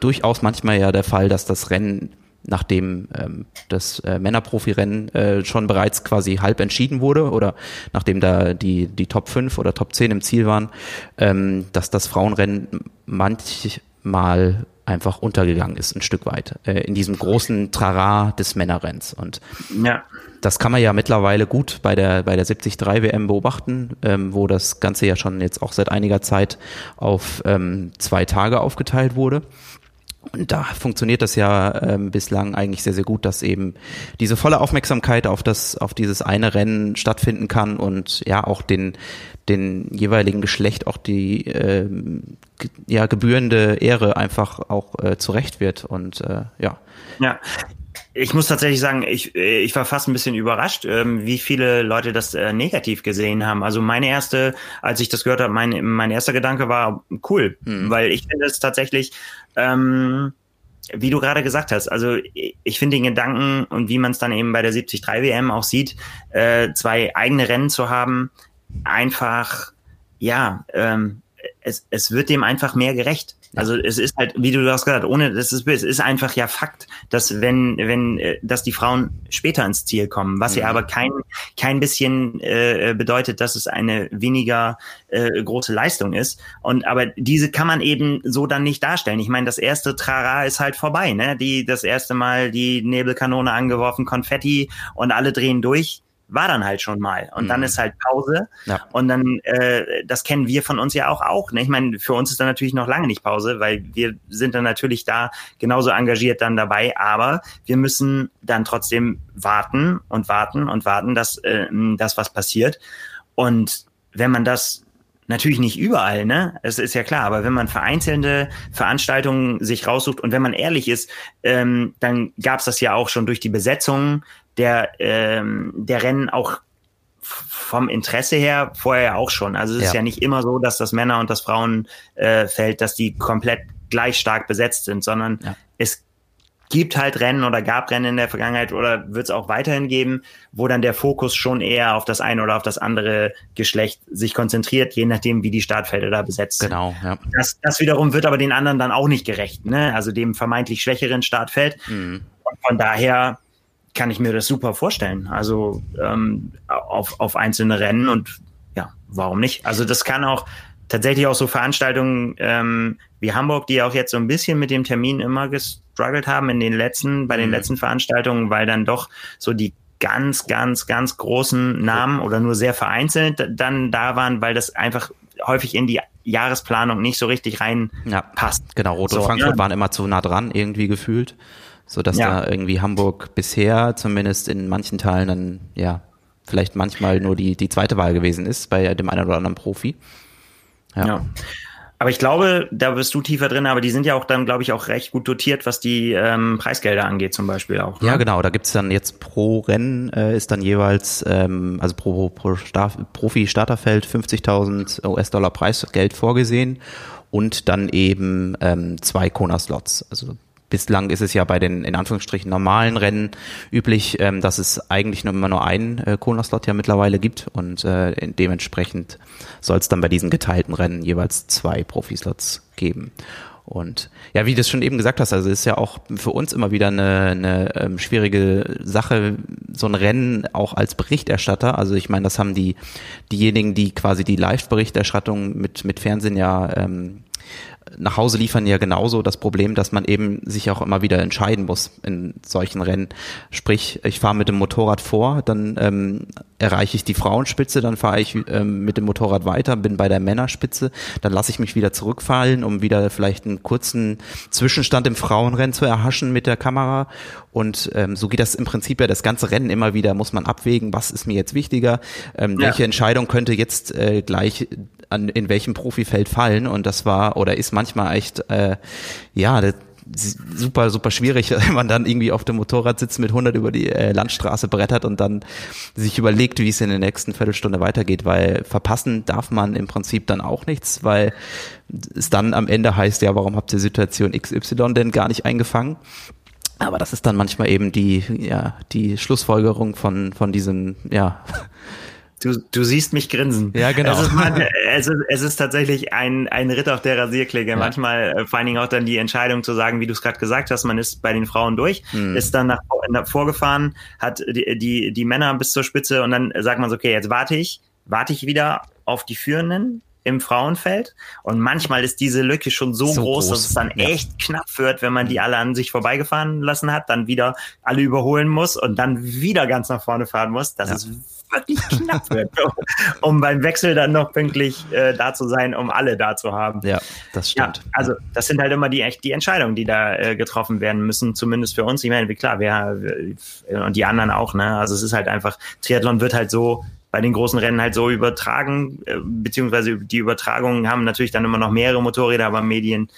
durchaus manchmal ja der Fall, dass das Rennen nachdem ähm, das äh, Männerprofirennen äh, schon bereits quasi halb entschieden wurde oder nachdem da die, die Top 5 oder Top 10 im Ziel waren, ähm, dass das Frauenrennen manchmal einfach untergegangen ist, ein Stück weit, äh, in diesem großen Trara des Männerrenns. Und ja. das kann man ja mittlerweile gut bei der, bei der 73 WM beobachten, ähm, wo das Ganze ja schon jetzt auch seit einiger Zeit auf ähm, zwei Tage aufgeteilt wurde. Und da funktioniert das ja ähm, bislang eigentlich sehr, sehr gut, dass eben diese volle Aufmerksamkeit auf das, auf dieses eine Rennen stattfinden kann und ja auch den, den jeweiligen Geschlecht auch die äh, ja gebührende Ehre einfach auch äh, zurecht wird und äh, ja. Ja, ich muss tatsächlich sagen, ich, ich war fast ein bisschen überrascht, ähm, wie viele Leute das äh, negativ gesehen haben. Also meine erste, als ich das gehört habe, mein, mein erster Gedanke war cool, hm. weil ich finde es tatsächlich, ähm, wie du gerade gesagt hast, also ich finde den Gedanken und wie man es dann eben bei der 73 WM auch sieht, äh, zwei eigene Rennen zu haben, einfach, ja, ähm, es, es wird dem einfach mehr gerecht. Also es ist halt, wie du das gesagt hast, ohne das ist es ist einfach ja Fakt, dass wenn wenn äh, dass die Frauen später ins Ziel kommen, was mhm. ja aber kein kein bisschen äh, bedeutet, dass es eine weniger äh, große Leistung ist. Und aber diese kann man eben so dann nicht darstellen. Ich meine, das erste Trara ist halt vorbei, ne? Die das erste Mal die Nebelkanone angeworfen, Konfetti und alle drehen durch war dann halt schon mal. Und mhm. dann ist halt Pause. Ja. Und dann, äh, das kennen wir von uns ja auch auch. Ne? Ich meine, für uns ist dann natürlich noch lange nicht Pause, weil wir sind dann natürlich da genauso engagiert dann dabei. Aber wir müssen dann trotzdem warten und warten und warten, dass äh, das was passiert. Und wenn man das Natürlich nicht überall, ne? Es ist ja klar, aber wenn man vereinzelte Veranstaltungen sich raussucht und wenn man ehrlich ist, ähm, dann gab es das ja auch schon durch die Besetzung der, ähm, der Rennen auch vom Interesse her vorher auch schon. Also es ja. ist ja nicht immer so, dass das Männer- und das Frauenfeld, äh, dass die komplett gleich stark besetzt sind, sondern ja. es gibt halt Rennen oder gab Rennen in der Vergangenheit oder wird es auch weiterhin geben, wo dann der Fokus schon eher auf das eine oder auf das andere Geschlecht sich konzentriert, je nachdem, wie die Startfelder da besetzt sind. Genau, ja. Das, das wiederum wird aber den anderen dann auch nicht gerecht, ne? Also dem vermeintlich schwächeren Startfeld. Mhm. Und von daher kann ich mir das super vorstellen. Also ähm, auf, auf einzelne Rennen und ja, warum nicht? Also das kann auch tatsächlich auch so Veranstaltungen ähm, wie Hamburg, die auch jetzt so ein bisschen mit dem Termin immer gestruggelt haben in den letzten, bei den mhm. letzten Veranstaltungen, weil dann doch so die ganz, ganz, ganz großen Namen oder nur sehr vereinzelt dann da waren, weil das einfach häufig in die Jahresplanung nicht so richtig reinpasst. Ja, passt. genau, Rot und so, Frankfurt ja. waren immer zu nah dran, irgendwie gefühlt. So dass ja. da irgendwie Hamburg bisher zumindest in manchen Teilen dann, ja, vielleicht manchmal nur die, die zweite Wahl gewesen ist bei dem einen oder anderen Profi. Ja. ja. Aber ich glaube, da bist du tiefer drin, aber die sind ja auch dann, glaube ich, auch recht gut dotiert, was die ähm, Preisgelder angeht, zum Beispiel auch. Ne? Ja, genau. Da gibt's dann jetzt pro Rennen äh, ist dann jeweils, ähm, also pro, pro Star Profi-Starterfeld 50.000 US-Dollar Preisgeld vorgesehen und dann eben ähm, zwei Kona-Slots. Also Bislang ist es ja bei den in Anführungsstrichen normalen Rennen üblich, ähm, dass es eigentlich nur immer nur einen äh, Kona-Slot ja mittlerweile gibt und äh, dementsprechend soll es dann bei diesen geteilten Rennen jeweils zwei Profislots geben. Und ja, wie du es schon eben gesagt hast, also ist ja auch für uns immer wieder eine, eine ähm, schwierige Sache, so ein Rennen auch als Berichterstatter. Also ich meine, das haben die diejenigen, die quasi die Live-Berichterstattung mit mit Fernsehen ja ähm, nach Hause liefern ja genauso das Problem, dass man eben sich auch immer wieder entscheiden muss in solchen Rennen. Sprich, ich fahre mit dem Motorrad vor, dann ähm, erreiche ich die Frauenspitze, dann fahre ich ähm, mit dem Motorrad weiter, bin bei der Männerspitze, dann lasse ich mich wieder zurückfallen, um wieder vielleicht einen kurzen Zwischenstand im Frauenrennen zu erhaschen mit der Kamera. Und ähm, so geht das im Prinzip ja das ganze Rennen immer wieder, muss man abwägen, was ist mir jetzt wichtiger, ähm, ja. welche Entscheidung könnte jetzt äh, gleich an, in welchem Profifeld fallen. Und das war oder ist manchmal echt, äh, ja, das, super, super schwierig, wenn man dann irgendwie auf dem Motorrad sitzt mit 100 über die äh, Landstraße brettert und dann sich überlegt, wie es in der nächsten Viertelstunde weitergeht, weil verpassen darf man im Prinzip dann auch nichts, weil es dann am Ende heißt, ja, warum habt ihr Situation XY denn gar nicht eingefangen? Aber das ist dann manchmal eben die, ja, die Schlussfolgerung von, von diesem, ja, Du, du siehst mich grinsen. Ja, genau. Es ist, manchmal, es ist, es ist tatsächlich ein, ein Ritt auf der Rasierklinge. Ja. Manchmal äh, vor allen Dingen auch dann die Entscheidung zu sagen, wie du es gerade gesagt hast, man ist bei den Frauen durch, hm. ist dann nach, nach, vorgefahren, hat die, die, die Männer bis zur Spitze und dann sagt man so, okay, jetzt warte ich, warte ich wieder auf die Führenden im Frauenfeld. Und manchmal ist diese Lücke schon so, so groß, groß, dass es dann ja. echt knapp wird, wenn man die alle an sich vorbeigefahren lassen hat, dann wieder alle überholen muss und dann wieder ganz nach vorne fahren muss. Das ja. ist wirklich knapp wird, um beim Wechsel dann noch pünktlich äh, da zu sein, um alle da zu haben. Ja, das stimmt. Ja, also das sind halt immer die echt die Entscheidungen, die da äh, getroffen werden müssen, zumindest für uns. Ich meine, wie klar, wir, wir und die anderen auch, ne? Also es ist halt einfach, Triathlon wird halt so bei den großen Rennen halt so übertragen, äh, beziehungsweise die Übertragungen haben natürlich dann immer noch mehrere Motorräder, aber Medien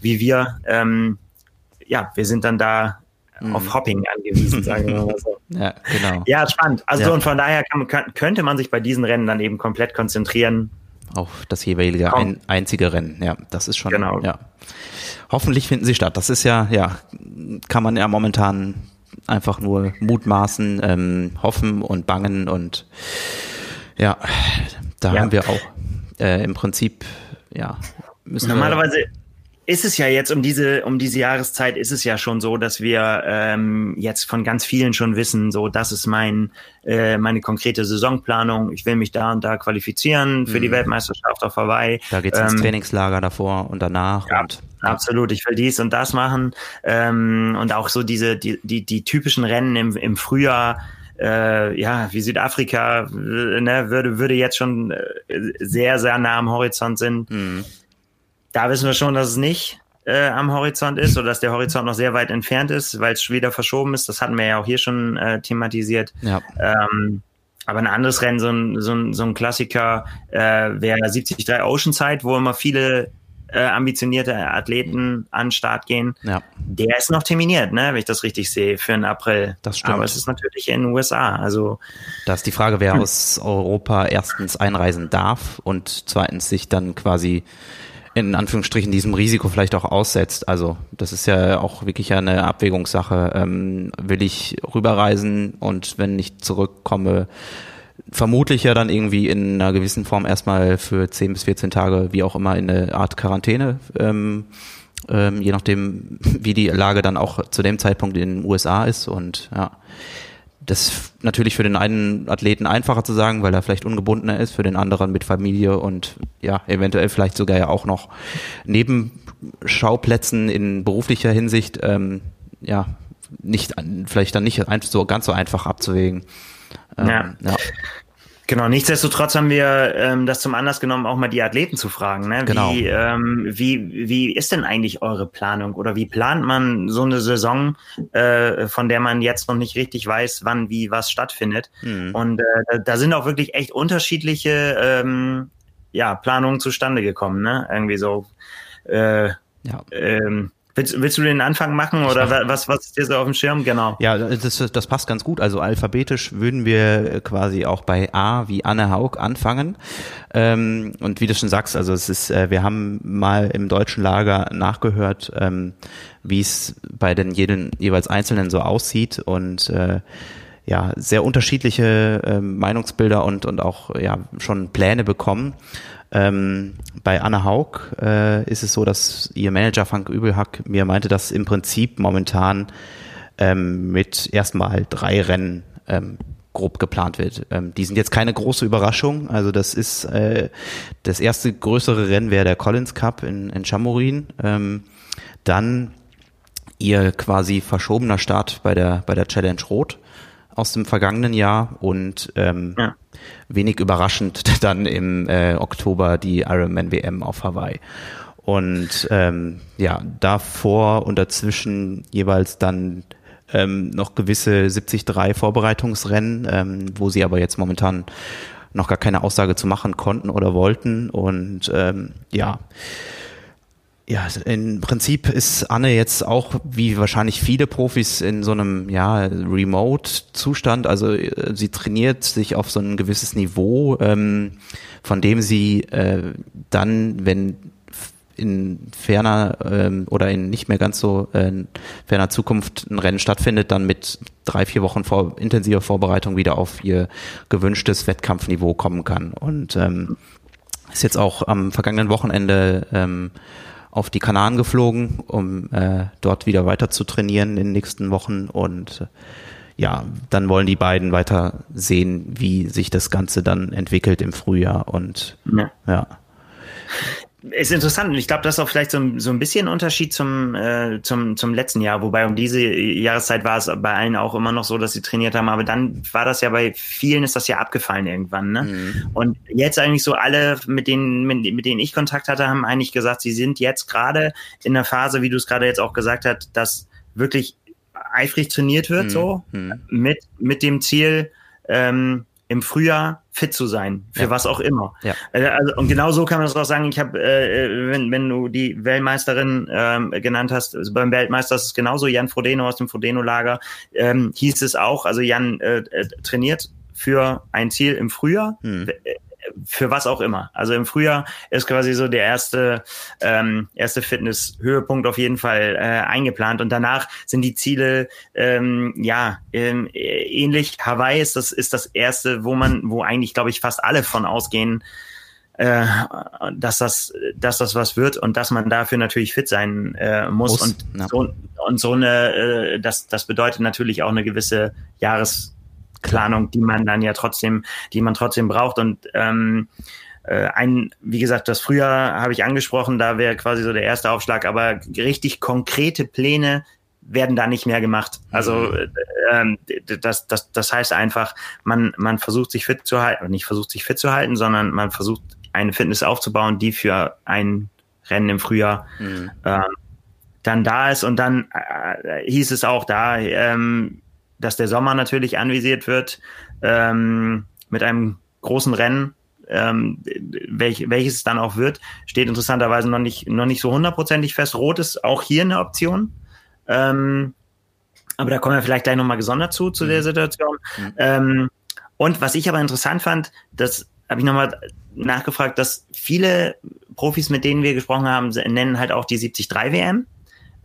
wie wir, ähm, ja, wir sind dann da mhm. auf Hopping angewiesen, sagen wir mal so. Ja, genau. Ja, spannend. Also ja. und von daher kann, könnte man sich bei diesen Rennen dann eben komplett konzentrieren. Auf das jeweilige ein, einzige Rennen, ja, das ist schon, genau. ja. Hoffentlich finden sie statt. Das ist ja, ja, kann man ja momentan einfach nur mutmaßen, ähm, hoffen und bangen und ja, da ja. haben wir auch äh, im Prinzip, ja. Normalerweise ist es ja jetzt um diese um diese Jahreszeit ist es ja schon so, dass wir ähm, jetzt von ganz vielen schon wissen, so das ist mein äh, meine konkrete Saisonplanung. Ich will mich da und da qualifizieren für mhm. die Weltmeisterschaft auf Hawaii. Da geht's ähm, ins Trainingslager davor und danach. Ja, und, absolut. Ich will dies und das machen ähm, und auch so diese die die, die typischen Rennen im im Frühjahr äh, ja, wie Südafrika ne, würde, würde jetzt schon äh, sehr, sehr nah am Horizont sind. Mhm da wissen wir schon, dass es nicht äh, am Horizont ist oder dass der Horizont noch sehr weit entfernt ist, weil es wieder verschoben ist. Das hatten wir ja auch hier schon äh, thematisiert. Ja. Ähm, Aber ein anderes Rennen, so ein, so ein, so ein Klassiker, äh, wäre 73 Oceanside, wo immer viele äh, ambitionierte Athleten an den Start gehen. Ja. Der ist noch terminiert, ne, wenn ich das richtig sehe, für den April. Das stimmt. Aber es ist natürlich in den USA. Also da ist die Frage, wer hm. aus Europa erstens einreisen darf und zweitens sich dann quasi in Anführungsstrichen diesem Risiko vielleicht auch aussetzt. Also das ist ja auch wirklich eine Abwägungssache. Ähm, will ich rüberreisen und wenn ich zurückkomme, vermutlich ja dann irgendwie in einer gewissen Form erstmal für 10 bis 14 Tage, wie auch immer, in eine Art Quarantäne, ähm, ähm, je nachdem, wie die Lage dann auch zu dem Zeitpunkt in den USA ist. Und ja, das ist natürlich für den einen Athleten einfacher zu sagen, weil er vielleicht ungebundener ist, für den anderen mit Familie und ja, eventuell vielleicht sogar ja auch noch Nebenschauplätzen in beruflicher Hinsicht, ähm, ja, nicht, vielleicht dann nicht so ganz so einfach abzuwägen. Ähm, ja. ja. Genau, nichtsdestotrotz haben wir ähm, das zum Anlass genommen, auch mal die Athleten zu fragen. Ne? Genau. Wie, ähm, wie, wie ist denn eigentlich eure Planung oder wie plant man so eine Saison, äh, von der man jetzt noch nicht richtig weiß, wann, wie, was stattfindet? Mhm. Und äh, da sind auch wirklich echt unterschiedliche ähm, ja, Planungen zustande gekommen. Ne? Irgendwie so. Äh, ja. ähm, Willst, willst du den Anfang machen oder mach. was, was ist dir so auf dem Schirm? Genau. Ja, das, das passt ganz gut. Also alphabetisch würden wir quasi auch bei A wie Anne Haug anfangen. Ähm, und wie du schon sagst, also es ist, äh, wir haben mal im deutschen Lager nachgehört, ähm, wie es bei den jeden, jeweils Einzelnen so aussieht und äh, ja, sehr unterschiedliche äh, Meinungsbilder und, und auch ja schon Pläne bekommen. Ähm, bei Anna Haug äh, ist es so, dass ihr Manager Frank Übelhack mir meinte, dass im Prinzip momentan ähm, mit erstmal drei Rennen ähm, grob geplant wird. Ähm, die sind jetzt keine große Überraschung. Also das ist äh, das erste größere Rennen wäre der Collins Cup in, in Chamorin. Ähm, dann ihr quasi verschobener Start bei der bei der Challenge Rot aus dem vergangenen Jahr und ähm, ja. wenig überraschend dann im äh, Oktober die Ironman WM auf Hawaii. Und ähm, ja, davor und dazwischen jeweils dann ähm, noch gewisse 73 Vorbereitungsrennen, ähm, wo sie aber jetzt momentan noch gar keine Aussage zu machen konnten oder wollten. Und ähm, ja, ja, im Prinzip ist Anne jetzt auch, wie wahrscheinlich viele Profis, in so einem ja, Remote-Zustand. Also äh, sie trainiert sich auf so ein gewisses Niveau, ähm, von dem sie äh, dann, wenn in ferner ähm, oder in nicht mehr ganz so äh, ferner Zukunft ein Rennen stattfindet, dann mit drei, vier Wochen vor, intensiver Vorbereitung wieder auf ihr gewünschtes Wettkampfniveau kommen kann. Und ähm, ist jetzt auch am vergangenen Wochenende ähm, auf die Kanaren geflogen, um äh, dort wieder weiter zu trainieren in den nächsten Wochen. Und äh, ja, dann wollen die beiden weiter sehen, wie sich das Ganze dann entwickelt im Frühjahr. Und ja. ja ist interessant und ich glaube, das ist auch vielleicht so ein, so ein bisschen Unterschied zum, äh, zum, zum letzten Jahr, wobei um diese Jahreszeit war es bei allen auch immer noch so, dass sie trainiert haben, aber dann war das ja bei vielen ist das ja abgefallen irgendwann, ne? Mhm. Und jetzt eigentlich so alle, mit denen, mit, mit denen ich Kontakt hatte, haben eigentlich gesagt, sie sind jetzt gerade in der Phase, wie du es gerade jetzt auch gesagt hast, dass wirklich eifrig trainiert wird, mhm. so, mhm. mit, mit dem Ziel, ähm, im Frühjahr fit zu sein, für ja. was auch immer. Ja. Äh, also, und genau so kann man das auch sagen. Ich habe, äh, wenn, wenn du die Weltmeisterin ähm, genannt hast, also beim Weltmeister ist es genauso, Jan Frodeno aus dem Frodeno-Lager, ähm, hieß es auch, also Jan äh, äh trainiert für ein Ziel im Frühjahr. Hm für was auch immer. Also im Frühjahr ist quasi so der erste, ähm, erste Fitness-Höhepunkt auf jeden Fall äh, eingeplant. Und danach sind die Ziele ähm, ja ähm, ähnlich. Hawaii ist das, ist das erste, wo man, wo eigentlich, glaube ich, fast alle von ausgehen, äh, dass das, dass das was wird und dass man dafür natürlich fit sein äh, muss. muss und, ja. so, und so eine, äh, das, das bedeutet natürlich auch eine gewisse Jahres Planung, die man dann ja trotzdem, die man trotzdem braucht. Und ähm, äh, ein, wie gesagt, das Frühjahr habe ich angesprochen, da wäre quasi so der erste Aufschlag, aber richtig konkrete Pläne werden da nicht mehr gemacht. Also mhm. ähm, das, das, das heißt einfach, man, man versucht sich fit zu halten, nicht versucht sich fit zu halten, sondern man versucht eine Fitness aufzubauen, die für ein Rennen im Frühjahr mhm. ähm, dann da ist. Und dann äh, hieß es auch da, ähm, dass der Sommer natürlich anvisiert wird. Ähm, mit einem großen Rennen, ähm, welch, welches es dann auch wird, steht interessanterweise noch nicht, noch nicht so hundertprozentig fest. Rot ist auch hier eine Option. Ähm, aber da kommen wir vielleicht gleich nochmal gesondert zu, zu mhm. der Situation. Mhm. Ähm, und was ich aber interessant fand, das habe ich nochmal nachgefragt, dass viele Profis, mit denen wir gesprochen haben, nennen halt auch die 73 WM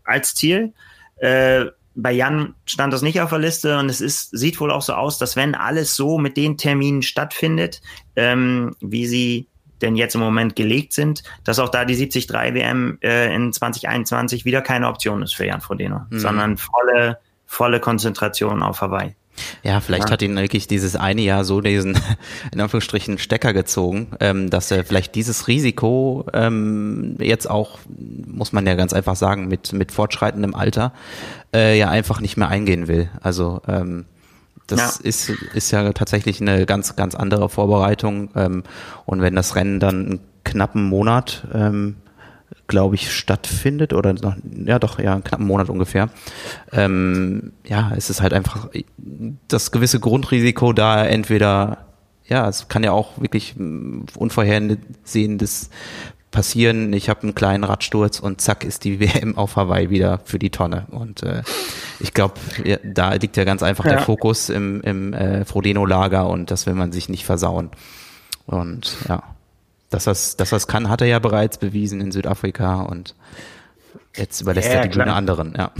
als Ziel. Äh, bei Jan stand das nicht auf der Liste und es ist, sieht wohl auch so aus, dass wenn alles so mit den Terminen stattfindet, ähm, wie sie denn jetzt im Moment gelegt sind, dass auch da die 73 WM äh, in 2021 wieder keine Option ist für Jan Frodeno, mhm. sondern volle, volle Konzentration auf Hawaii. Ja, vielleicht ja. hat ihn wirklich dieses eine Jahr so diesen, in Anführungsstrichen, Stecker gezogen, ähm, dass er vielleicht dieses Risiko ähm, jetzt auch, muss man ja ganz einfach sagen, mit, mit fortschreitendem Alter äh, ja einfach nicht mehr eingehen will. Also ähm, das ja. ist, ist ja tatsächlich eine ganz, ganz andere Vorbereitung. Ähm, und wenn das Rennen dann einen knappen Monat ähm, glaube ich, stattfindet oder noch, ja doch, ja, einen knappen Monat ungefähr. Ähm, ja, es ist halt einfach das gewisse Grundrisiko da entweder, ja, es kann ja auch wirklich unvorhersehendes passieren. Ich habe einen kleinen Radsturz und zack ist die WM auf Hawaii wieder für die Tonne. Und äh, ich glaube, ja, da liegt ja ganz einfach ja. der Fokus im, im äh, Frodeno-Lager und das will man sich nicht versauen. Und ja. Dass das, dass das kann, hat er ja bereits bewiesen in Südafrika und jetzt überlässt ja, er die Bühne anderen, ja.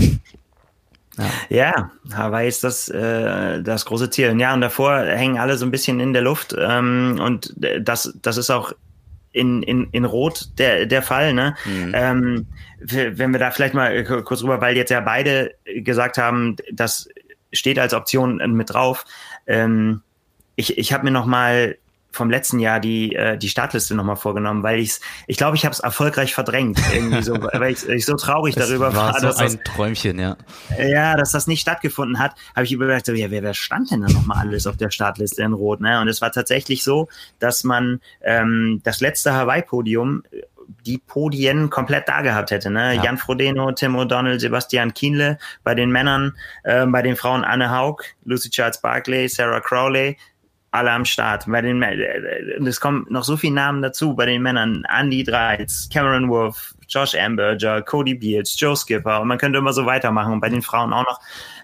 Ja. ja, Hawaii ist das, äh, das große Ziel. Ja, und davor hängen alle so ein bisschen in der Luft. Ähm, und das, das ist auch in, in, in Rot der, der Fall. Ne? Mhm. Ähm, wenn wir da vielleicht mal kurz rüber, weil jetzt ja beide gesagt haben, das steht als Option mit drauf. Ähm, ich ich habe mir noch mal vom letzten Jahr die äh, die Startliste nochmal vorgenommen, weil ich's, ich glaube, ich habe es erfolgreich verdrängt irgendwie so, weil ich, ich so traurig das darüber war. So dass ein das, Träumchen, ja. Ja, dass das nicht stattgefunden hat, habe ich überlegt, so, ja, wer, wer stand denn da nochmal alles auf der Startliste in Rot? Ne? Und es war tatsächlich so, dass man ähm, das letzte Hawaii-Podium die Podien komplett da gehabt hätte. Ne? Ja. Jan Frodeno, Tim O'Donnell, Sebastian Kienle, bei den Männern, äh, bei den Frauen Anne Haug, Lucy Charles Barkley, Sarah Crowley, alle am Start. Bei den, und es kommen noch so viele Namen dazu bei den Männern. Andy Dreitz, Cameron Wolf, Josh Amberger, Cody Beards, Joe Skipper und man könnte immer so weitermachen und bei den Frauen auch noch.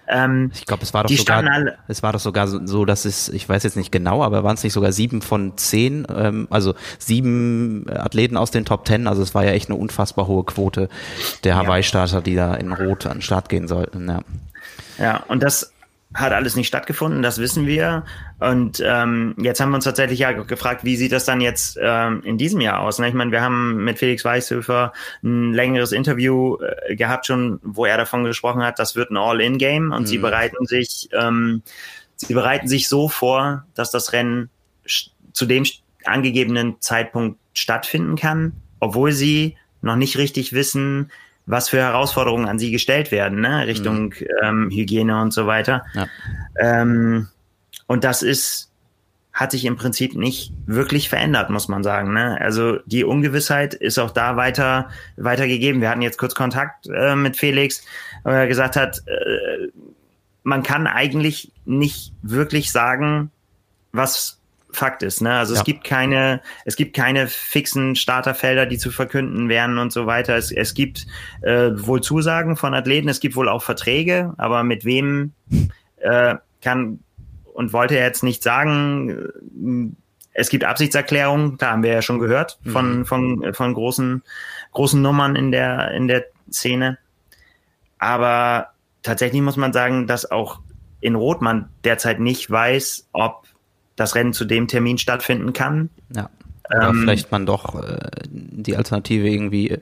Ähm, ich glaube, es war doch sogar, alle, es war doch sogar so, dass es, ich weiß jetzt nicht genau, aber waren es nicht sogar sieben von zehn, ähm, also sieben Athleten aus den Top Ten, also es war ja echt eine unfassbar hohe Quote der Hawaii-Starter, die da in Rot an den Start gehen sollten. Ja. Ja, und das hat alles nicht stattgefunden, das wissen wir. Und ähm, jetzt haben wir uns tatsächlich ja gefragt, wie sieht das dann jetzt ähm, in diesem Jahr aus? Ne? Ich meine, wir haben mit Felix Weißhöfer ein längeres Interview äh, gehabt schon, wo er davon gesprochen hat, das wird ein All-In-Game und mhm. sie bereiten sich, ähm, sie bereiten sich so vor, dass das Rennen zu dem angegebenen Zeitpunkt stattfinden kann, obwohl sie noch nicht richtig wissen, was für Herausforderungen an sie gestellt werden, ne? Richtung mhm. ähm, Hygiene und so weiter. Ja. Ähm, und das ist, hat sich im Prinzip nicht wirklich verändert, muss man sagen. Ne? Also die Ungewissheit ist auch da weiter, weiter gegeben. Wir hatten jetzt kurz Kontakt äh, mit Felix, wo er gesagt hat, äh, man kann eigentlich nicht wirklich sagen, was Fakt ist. Ne? Also ja. es gibt keine, es gibt keine fixen Starterfelder, die zu verkünden wären und so weiter. Es, es gibt äh, wohl Zusagen von Athleten, es gibt wohl auch Verträge, aber mit wem äh, kann und wollte er jetzt nicht sagen. Es gibt Absichtserklärungen, da haben wir ja schon gehört von mhm. von von großen großen Nummern in der in der Szene. Aber tatsächlich muss man sagen, dass auch in Rot man derzeit nicht weiß, ob das Rennen zu dem Termin stattfinden kann. Ja. Oder ähm, vielleicht man doch äh, die Alternative irgendwie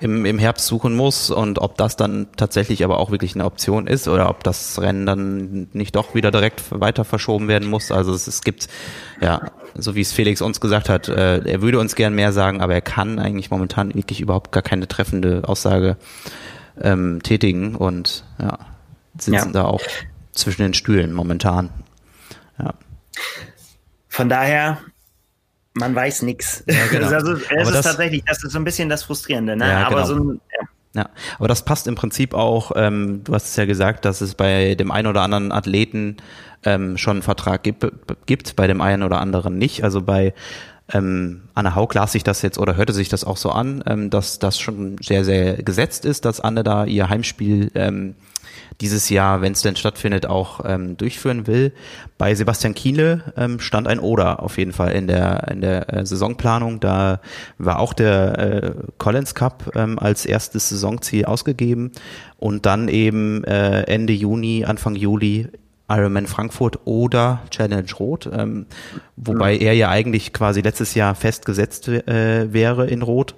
im, im Herbst suchen muss und ob das dann tatsächlich aber auch wirklich eine Option ist oder ob das Rennen dann nicht doch wieder direkt weiter verschoben werden muss. Also es, es gibt, ja, so wie es Felix uns gesagt hat, äh, er würde uns gern mehr sagen, aber er kann eigentlich momentan wirklich überhaupt gar keine treffende Aussage ähm, tätigen und ja, sitzen ja. da auch zwischen den Stühlen momentan. Ja. Von daher, man weiß nichts. Ja, genau. also, es ist das, tatsächlich, das ist so ein bisschen das Frustrierende. Ne? Ja, Aber genau. so ein, ja. Ja, aber das passt im Prinzip auch, ähm, du hast es ja gesagt, dass es bei dem einen oder anderen Athleten ähm, schon einen Vertrag gibt, gibt, bei dem einen oder anderen nicht. Also bei ähm, Anne Haug las sich das jetzt oder hörte sich das auch so an, ähm, dass das schon sehr, sehr gesetzt ist, dass Anne da ihr Heimspiel ähm, dieses Jahr, wenn es denn stattfindet, auch ähm, durchführen will. Bei Sebastian Kiele ähm, stand ein Oder auf jeden Fall in der in der äh, Saisonplanung. Da war auch der äh, Collins Cup ähm, als erstes Saisonziel ausgegeben und dann eben äh, Ende Juni, Anfang Juli Ironman Frankfurt oder Challenge Rot, ähm, wobei ja. er ja eigentlich quasi letztes Jahr festgesetzt äh, wäre in Rot.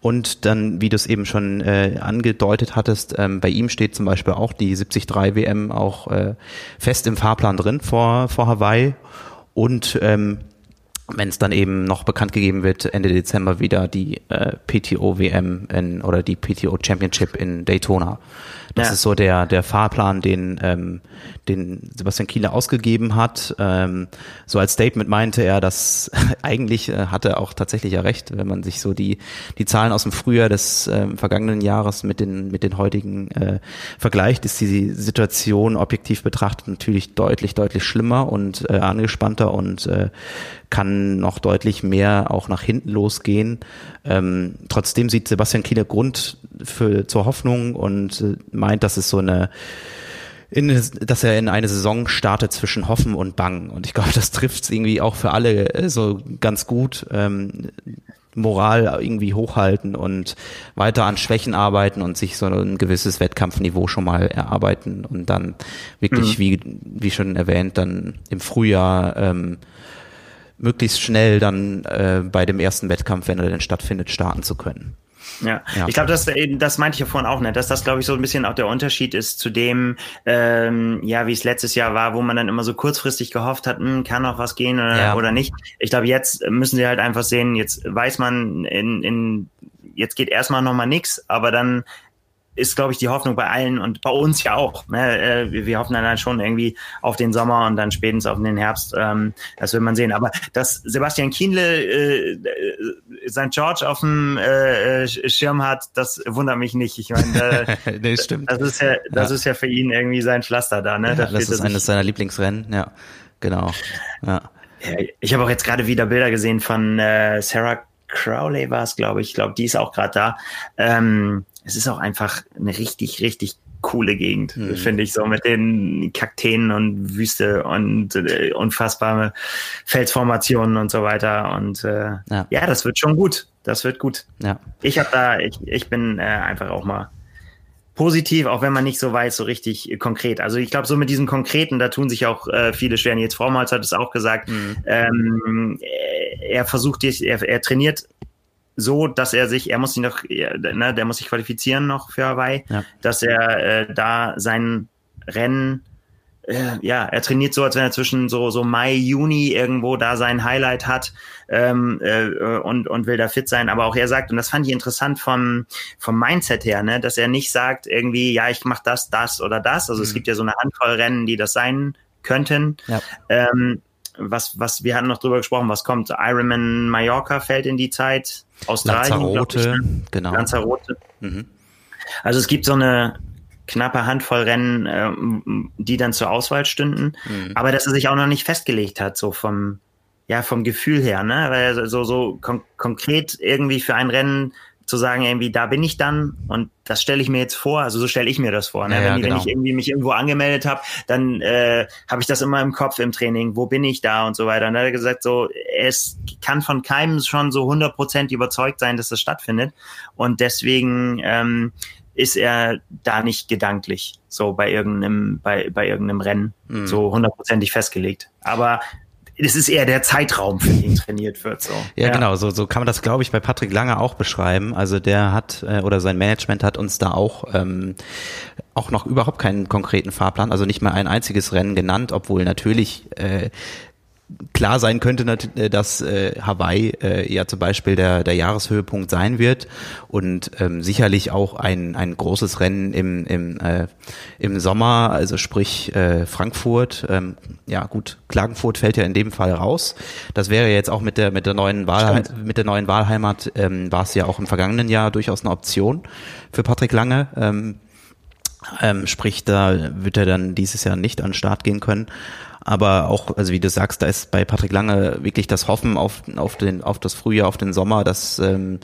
Und dann, wie du es eben schon äh, angedeutet hattest, ähm, bei ihm steht zum Beispiel auch die 73 WM auch äh, fest im Fahrplan drin vor, vor Hawaii. Und ähm, wenn es dann eben noch bekannt gegeben wird, Ende Dezember wieder die äh, PTO WM in, oder die PTO Championship in Daytona. Das ja. ist so der, der Fahrplan, den, ähm, den Sebastian Kieler ausgegeben hat. Ähm, so als Statement meinte er, dass eigentlich äh, hatte auch tatsächlich ja recht, wenn man sich so die, die Zahlen aus dem Frühjahr des äh, vergangenen Jahres mit den, mit den heutigen äh, vergleicht, ist die Situation objektiv betrachtet natürlich deutlich, deutlich schlimmer und äh, angespannter und äh, kann noch deutlich mehr auch nach hinten losgehen. Ähm, trotzdem sieht Sebastian Kieler Grund für, zur Hoffnung und äh, meint, dass es so eine in, dass er in eine Saison startet zwischen Hoffen und Bang. Und ich glaube, das trifft es irgendwie auch für alle äh, so ganz gut. Ähm, Moral irgendwie hochhalten und weiter an Schwächen arbeiten und sich so ein gewisses Wettkampfniveau schon mal erarbeiten und dann wirklich, mhm. wie, wie schon erwähnt, dann im Frühjahr ähm, möglichst schnell dann äh, bei dem ersten Wettkampf, wenn er denn stattfindet, starten zu können. Ja, ja. ich glaube, das, das meinte ich ja vorhin auch, ne, dass das, glaube ich, so ein bisschen auch der Unterschied ist zu dem, ähm, ja, wie es letztes Jahr war, wo man dann immer so kurzfristig gehofft hat, hm, kann noch was gehen oder, ja. oder nicht. Ich glaube, jetzt müssen sie halt einfach sehen, jetzt weiß man in, in jetzt geht erstmal nochmal nix, aber dann ist, glaube ich, die Hoffnung bei allen und bei uns ja auch. Ne? Äh, wir hoffen dann halt schon irgendwie auf den Sommer und dann spätestens auf den Herbst. Ähm, das will man sehen. Aber dass Sebastian Kienle äh, äh St. George auf dem äh, äh, Schirm hat, das wundert mich nicht. Ich meine, äh, nee, stimmt. das ist ja, das ja. ist ja für ihn irgendwie sein Pflaster da. Ne? Ja, das, das ist eines seiner Lieblingsrennen. Ja, genau. Ja. Ich habe auch jetzt gerade wieder Bilder gesehen von äh, Sarah Crowley war es, glaube ich. Ich glaube, die ist auch gerade da. Ähm, es ist auch einfach eine richtig, richtig coole Gegend, mhm. finde ich, so mit den Kakteen und Wüste und äh, unfassbare Felsformationen und so weiter. Und äh, ja. ja. das wird schon gut. Das wird gut. Ja. Ich habe da, ich, ich bin äh, einfach auch mal positiv, auch wenn man nicht so weiß, so richtig äh, konkret. Also ich glaube, so mit diesem Konkreten, da tun sich auch äh, viele schwer. Jetzt Frauenholz hat es auch gesagt, mhm. ähm, er versucht, er, er trainiert so, dass er sich, er muss sich noch, ne, der muss sich qualifizieren noch für Hawaii, ja. dass er äh, da sein Rennen, äh, ja, er trainiert so, als wenn er zwischen so, so Mai, Juni irgendwo da sein Highlight hat ähm, äh, und, und will da fit sein. Aber auch er sagt, und das fand ich interessant vom, vom Mindset her, ne, dass er nicht sagt irgendwie, ja, ich mach das, das oder das. Also mhm. es gibt ja so eine Handvoll Rennen, die das sein könnten. Ja. Ähm, was, was, wir hatten noch drüber gesprochen, was kommt? Ironman Mallorca fällt in die Zeit. Australien. Lanzarote, ich, ne? genau. Lanzarote. Mhm. Also es gibt so eine knappe Handvoll Rennen, äh, die dann zur Auswahl stünden, mhm. aber dass er sich auch noch nicht festgelegt hat, so vom, ja, vom Gefühl her, ne? Weil er so, so kon konkret irgendwie für ein Rennen zu sagen, irgendwie, da bin ich dann und das stelle ich mir jetzt vor, also so stelle ich mir das vor. Ne? Ja, wenn, genau. wenn, ich irgendwie mich irgendwo angemeldet habe, dann äh, habe ich das immer im Kopf im Training, wo bin ich da und so weiter. Und dann hat er gesagt, so, es kann von keinem schon so 100% überzeugt sein, dass das stattfindet und deswegen ähm, ist er da nicht gedanklich so bei irgendeinem, bei, bei irgendeinem Rennen mhm. so hundertprozentig festgelegt. Aber es ist eher der Zeitraum, für den trainiert wird. So. Ja, ja, genau, so, so kann man das, glaube ich, bei Patrick Lange auch beschreiben. Also der hat äh, oder sein Management hat uns da auch ähm, auch noch überhaupt keinen konkreten Fahrplan, also nicht mal ein einziges Rennen genannt, obwohl natürlich äh, klar sein könnte, äh, dass äh, Hawaii äh, ja zum Beispiel der, der Jahreshöhepunkt sein wird und ähm, sicherlich auch ein, ein großes Rennen im, im, äh, im Sommer, also sprich äh, Frankfurt. Ähm, ja gut, Klagenfurt fällt ja in dem Fall raus. Das wäre jetzt auch mit der mit der neuen Wahl mit der neuen Wahlheimat ähm, war es ja auch im vergangenen Jahr durchaus eine Option für Patrick Lange. Ähm, ähm, sprich, da wird er dann dieses Jahr nicht an den Start gehen können. Aber auch, also wie du sagst, da ist bei Patrick Lange wirklich das Hoffen auf, auf, den, auf das Frühjahr, auf den Sommer, dass ähm,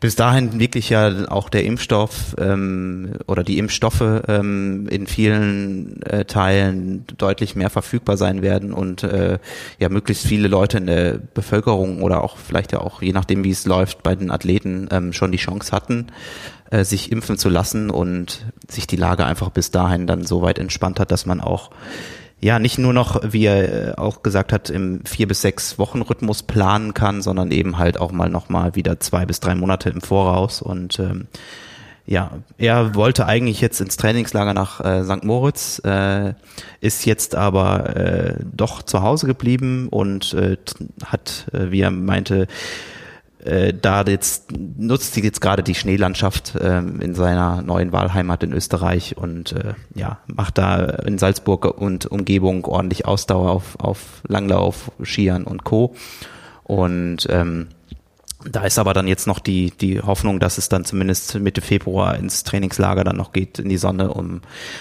bis dahin wirklich ja auch der Impfstoff ähm, oder die Impfstoffe ähm, in vielen äh, Teilen deutlich mehr verfügbar sein werden und äh, ja möglichst viele Leute in der Bevölkerung oder auch vielleicht ja auch je nachdem wie es läuft bei den Athleten ähm, schon die Chance hatten äh, sich impfen zu lassen und sich die Lage einfach bis dahin dann so weit entspannt hat, dass man auch ja nicht nur noch, wie er äh, auch gesagt hat, im vier bis sechs Wochen Rhythmus planen kann, sondern eben halt auch mal noch mal wieder zwei bis drei Monate im Voraus und ähm, ja, er wollte eigentlich jetzt ins Trainingslager nach äh, St. Moritz, äh, ist jetzt aber äh, doch zu Hause geblieben und äh, hat, äh, wie er meinte, äh, da jetzt nutzt sie jetzt gerade die Schneelandschaft äh, in seiner neuen Wahlheimat in Österreich und äh, ja macht da in Salzburg und Umgebung ordentlich Ausdauer auf, auf Langlauf, Skiern und Co. Und ähm, da ist aber dann jetzt noch die, die Hoffnung, dass es dann zumindest Mitte Februar ins Trainingslager dann noch geht in die Sonne, um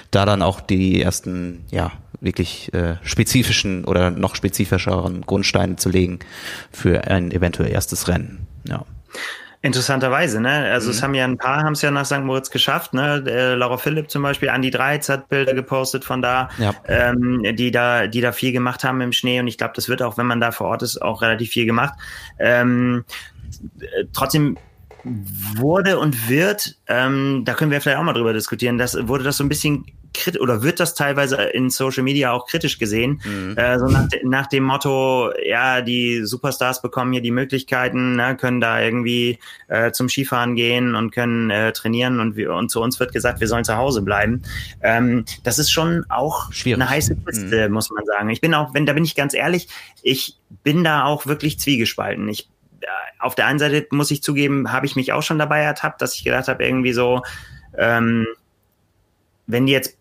da dann auch die ersten, ja, wirklich äh, spezifischen oder noch spezifischeren Grundsteine zu legen für ein eventuell erstes Rennen. Ja. Interessanterweise, ne? Also mhm. es haben ja ein paar haben es ja nach St. Moritz geschafft, ne? Der Laura Philipp zum Beispiel, Andy Dreiz hat Bilder gepostet von da, ja. ähm, die da, die da viel gemacht haben im Schnee und ich glaube, das wird auch, wenn man da vor Ort ist, auch relativ viel gemacht. Ähm, trotzdem wurde und wird, ähm, da können wir vielleicht auch mal drüber diskutieren, das wurde das so ein bisschen oder wird das teilweise in Social Media auch kritisch gesehen, mhm. äh, so nach, nach, dem Motto, ja, die Superstars bekommen hier die Möglichkeiten, ne, können da irgendwie äh, zum Skifahren gehen und können äh, trainieren und, wir, und zu uns wird gesagt, wir sollen zu Hause bleiben. Ähm, das ist schon auch Schwierig. eine heiße Kiste, mhm. muss man sagen. Ich bin auch, wenn da bin ich ganz ehrlich, ich bin da auch wirklich zwiegespalten. Ich äh, auf der einen Seite muss ich zugeben, habe ich mich auch schon dabei ertappt, dass ich gedacht habe, irgendwie so, ähm, wenn die jetzt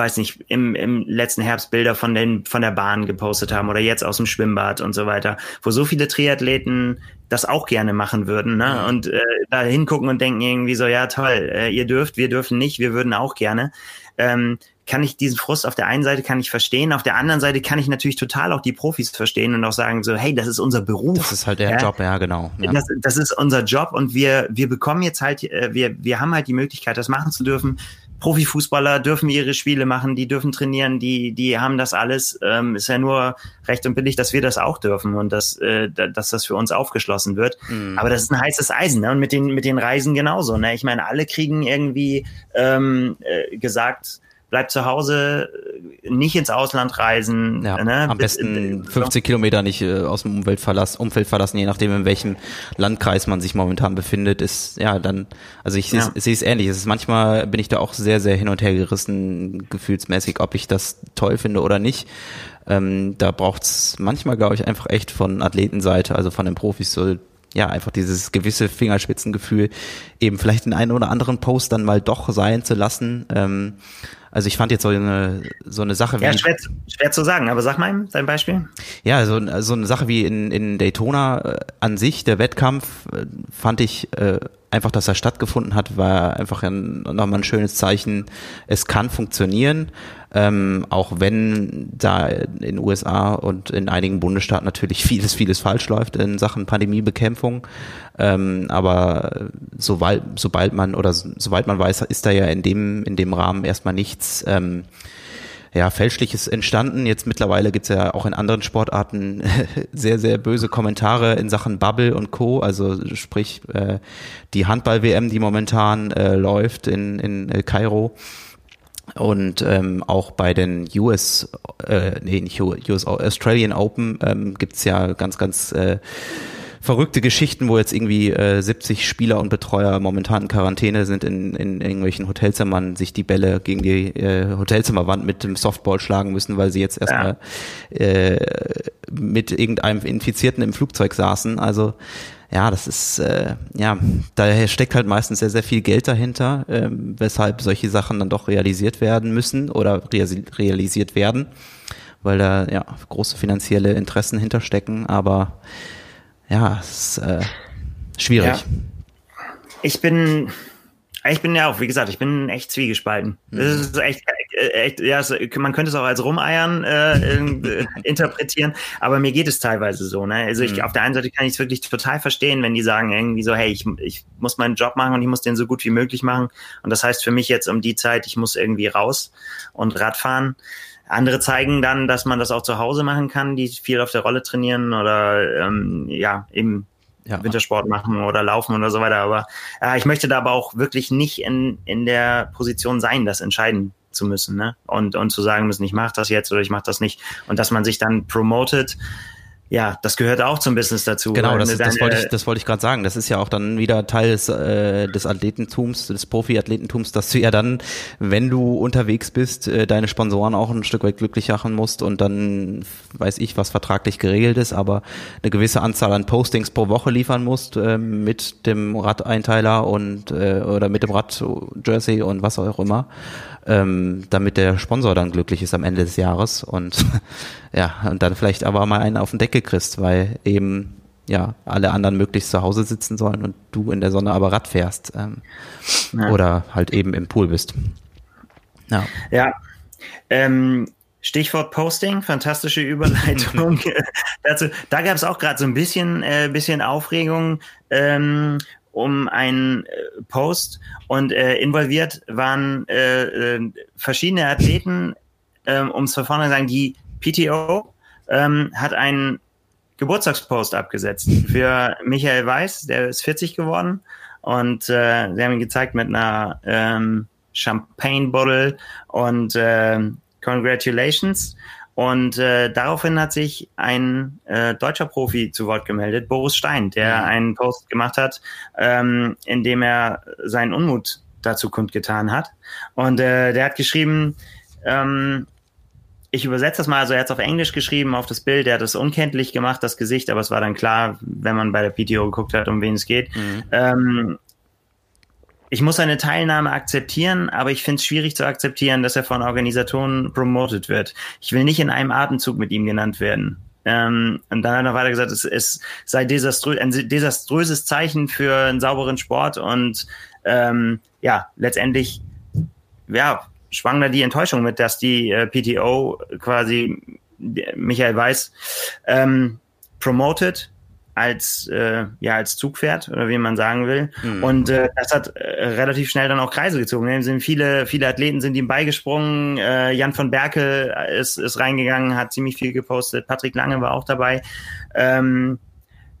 weiß nicht, im, im letzten Herbst Bilder von, den, von der Bahn gepostet haben oder jetzt aus dem Schwimmbad und so weiter, wo so viele Triathleten das auch gerne machen würden ne? und äh, da hingucken und denken irgendwie so, ja toll, äh, ihr dürft, wir dürfen nicht, wir würden auch gerne. Ähm, kann ich diesen Frust auf der einen Seite kann ich verstehen, auf der anderen Seite kann ich natürlich total auch die Profis verstehen und auch sagen so, hey, das ist unser Beruf. Das ist halt der ja? Job, ja genau. Ja. Das, das ist unser Job und wir wir bekommen jetzt halt, äh, wir wir haben halt die Möglichkeit, das machen zu dürfen. Profifußballer dürfen ihre Spiele machen, die dürfen trainieren, die, die haben das alles. Ähm, ist ja nur recht und billig, dass wir das auch dürfen und dass, äh, dass das für uns aufgeschlossen wird. Mhm. Aber das ist ein heißes Eisen, ne? Und mit den, mit den Reisen genauso. Ne? Ich meine, alle kriegen irgendwie ähm, äh, gesagt, bleib zu Hause, nicht ins Ausland reisen. Ja, ne? Am besten 50 Kilometer nicht äh, aus dem Umwelt verlassen, Umfeld verlassen, je nachdem in welchem Landkreis man sich momentan befindet, ist ja dann, also ich ja. sehe es ähnlich. Es ist manchmal bin ich da auch sehr, sehr hin und her gerissen, gefühlsmäßig, ob ich das toll finde oder nicht. Ähm, da braucht's manchmal, glaube ich, einfach echt von Athletenseite, also von den Profis so ja, einfach dieses gewisse Fingerspitzengefühl, eben vielleicht den einen oder anderen Post dann mal doch sein zu lassen. Ähm, also ich fand jetzt so eine, so eine Sache wie. Ja, schwer, schwer zu sagen, aber sag mal dein Beispiel. Ja, so, so eine Sache wie in, in Daytona äh, an sich, der Wettkampf, äh, fand ich äh, einfach, dass er stattgefunden hat, war einfach ein, nochmal ein schönes Zeichen. Es kann funktionieren, ähm, auch wenn da in USA und in einigen Bundesstaaten natürlich vieles, vieles falsch läuft in Sachen Pandemiebekämpfung. Ähm, aber sobald, sobald man oder sobald man weiß, ist da ja in dem, in dem Rahmen erstmal nichts. Ähm, ja, Fälschliches entstanden. Jetzt mittlerweile gibt's ja auch in anderen Sportarten sehr, sehr böse Kommentare in Sachen Bubble und Co. Also sprich äh, die Handball-WM, die momentan äh, läuft in, in äh, Kairo. Und ähm, auch bei den US, äh, nee, nicht US, Australian Open ähm, gibt's ja ganz, ganz äh, verrückte Geschichten, wo jetzt irgendwie äh, 70 Spieler und Betreuer momentan in Quarantäne sind in, in irgendwelchen Hotelzimmern, sich die Bälle gegen die äh, Hotelzimmerwand mit dem Softball schlagen müssen, weil sie jetzt erstmal ja. äh, mit irgendeinem Infizierten im Flugzeug saßen. Also ja, das ist, äh, ja, daher steckt halt meistens sehr, sehr viel Geld dahinter, äh, weshalb solche Sachen dann doch realisiert werden müssen oder realisiert werden, weil da ja große finanzielle Interessen hinterstecken, aber ja, es ist äh, schwierig. Ja. Ich bin, ich bin ja auch, wie gesagt, ich bin echt zwiegespalten. Das mhm. ist echt, echt ja, man könnte es auch als Rumeiern äh, äh, interpretieren, aber mir geht es teilweise so. Ne? Also ich, mhm. auf der einen Seite kann ich es wirklich total verstehen, wenn die sagen irgendwie so, hey, ich, ich muss meinen Job machen und ich muss den so gut wie möglich machen. Und das heißt für mich jetzt um die Zeit, ich muss irgendwie raus und Radfahren. Andere zeigen dann, dass man das auch zu Hause machen kann, die viel auf der Rolle trainieren oder ähm, ja, eben ja. Wintersport machen oder laufen oder so weiter. Aber äh, ich möchte da aber auch wirklich nicht in, in der Position sein, das entscheiden zu müssen, ne? Und, und zu sagen müssen, ich mache das jetzt oder ich mache das nicht. Und dass man sich dann promotet, ja, das gehört auch zum Business dazu. Genau, das, das wollte ich, das wollte ich gerade sagen. Das ist ja auch dann wieder Teil des, äh, des Athletentums, des Profi-Athletentums, dass du ja dann, wenn du unterwegs bist, äh, deine Sponsoren auch ein Stück weit glücklich machen musst und dann weiß ich, was vertraglich geregelt ist, aber eine gewisse Anzahl an Postings pro Woche liefern musst äh, mit dem Radeinteiler und äh, oder mit dem Radjersey und was auch immer ähm, damit der Sponsor dann glücklich ist am Ende des Jahres und ja, und dann vielleicht aber mal einen auf den Deckel kriegst, weil eben ja alle anderen möglichst zu Hause sitzen sollen und du in der Sonne aber Rad fährst ähm, ja. oder halt eben im Pool bist. Ja. ja. Ähm, Stichwort Posting, fantastische Überleitung dazu. Da gab es auch gerade so ein bisschen, äh, bisschen Aufregung. Ähm, um einen äh, Post und äh, involviert waren äh, äh, verschiedene Athleten, äh, um es von vorne zu sagen, die PTO ähm, hat einen Geburtstagspost abgesetzt für Michael Weiß, der ist 40 geworden und äh, sie haben ihn gezeigt mit einer ähm, Champagne-Bottle und äh, Congratulations und äh, daraufhin hat sich ein äh, deutscher Profi zu Wort gemeldet, Boris Stein, der einen Post gemacht hat, ähm, in dem er seinen Unmut dazu kundgetan hat. Und äh, der hat geschrieben, ähm, ich übersetze das mal, also er hat es auf Englisch geschrieben, auf das Bild, er hat es unkenntlich gemacht, das Gesicht, aber es war dann klar, wenn man bei der PTO geguckt hat, um wen es geht. Mhm. Ähm, ich muss seine Teilnahme akzeptieren, aber ich finde es schwierig zu akzeptieren, dass er von Organisatoren promotet wird. Ich will nicht in einem Atemzug mit ihm genannt werden. Ähm, und dann hat er weiter gesagt, es, es sei desaströ ein desaströses Zeichen für einen sauberen Sport und ähm, ja, letztendlich ja, schwang da die Enttäuschung mit, dass die äh, PTO quasi Michael Weiß ähm, promotet als äh, ja als Zugpferd oder wie man sagen will mhm. und äh, das hat äh, relativ schnell dann auch Kreise gezogen. Es sind viele viele Athleten sind ihm beigesprungen. Äh, Jan von Berkel ist ist reingegangen, hat ziemlich viel gepostet. Patrick Lange war auch dabei. Ähm,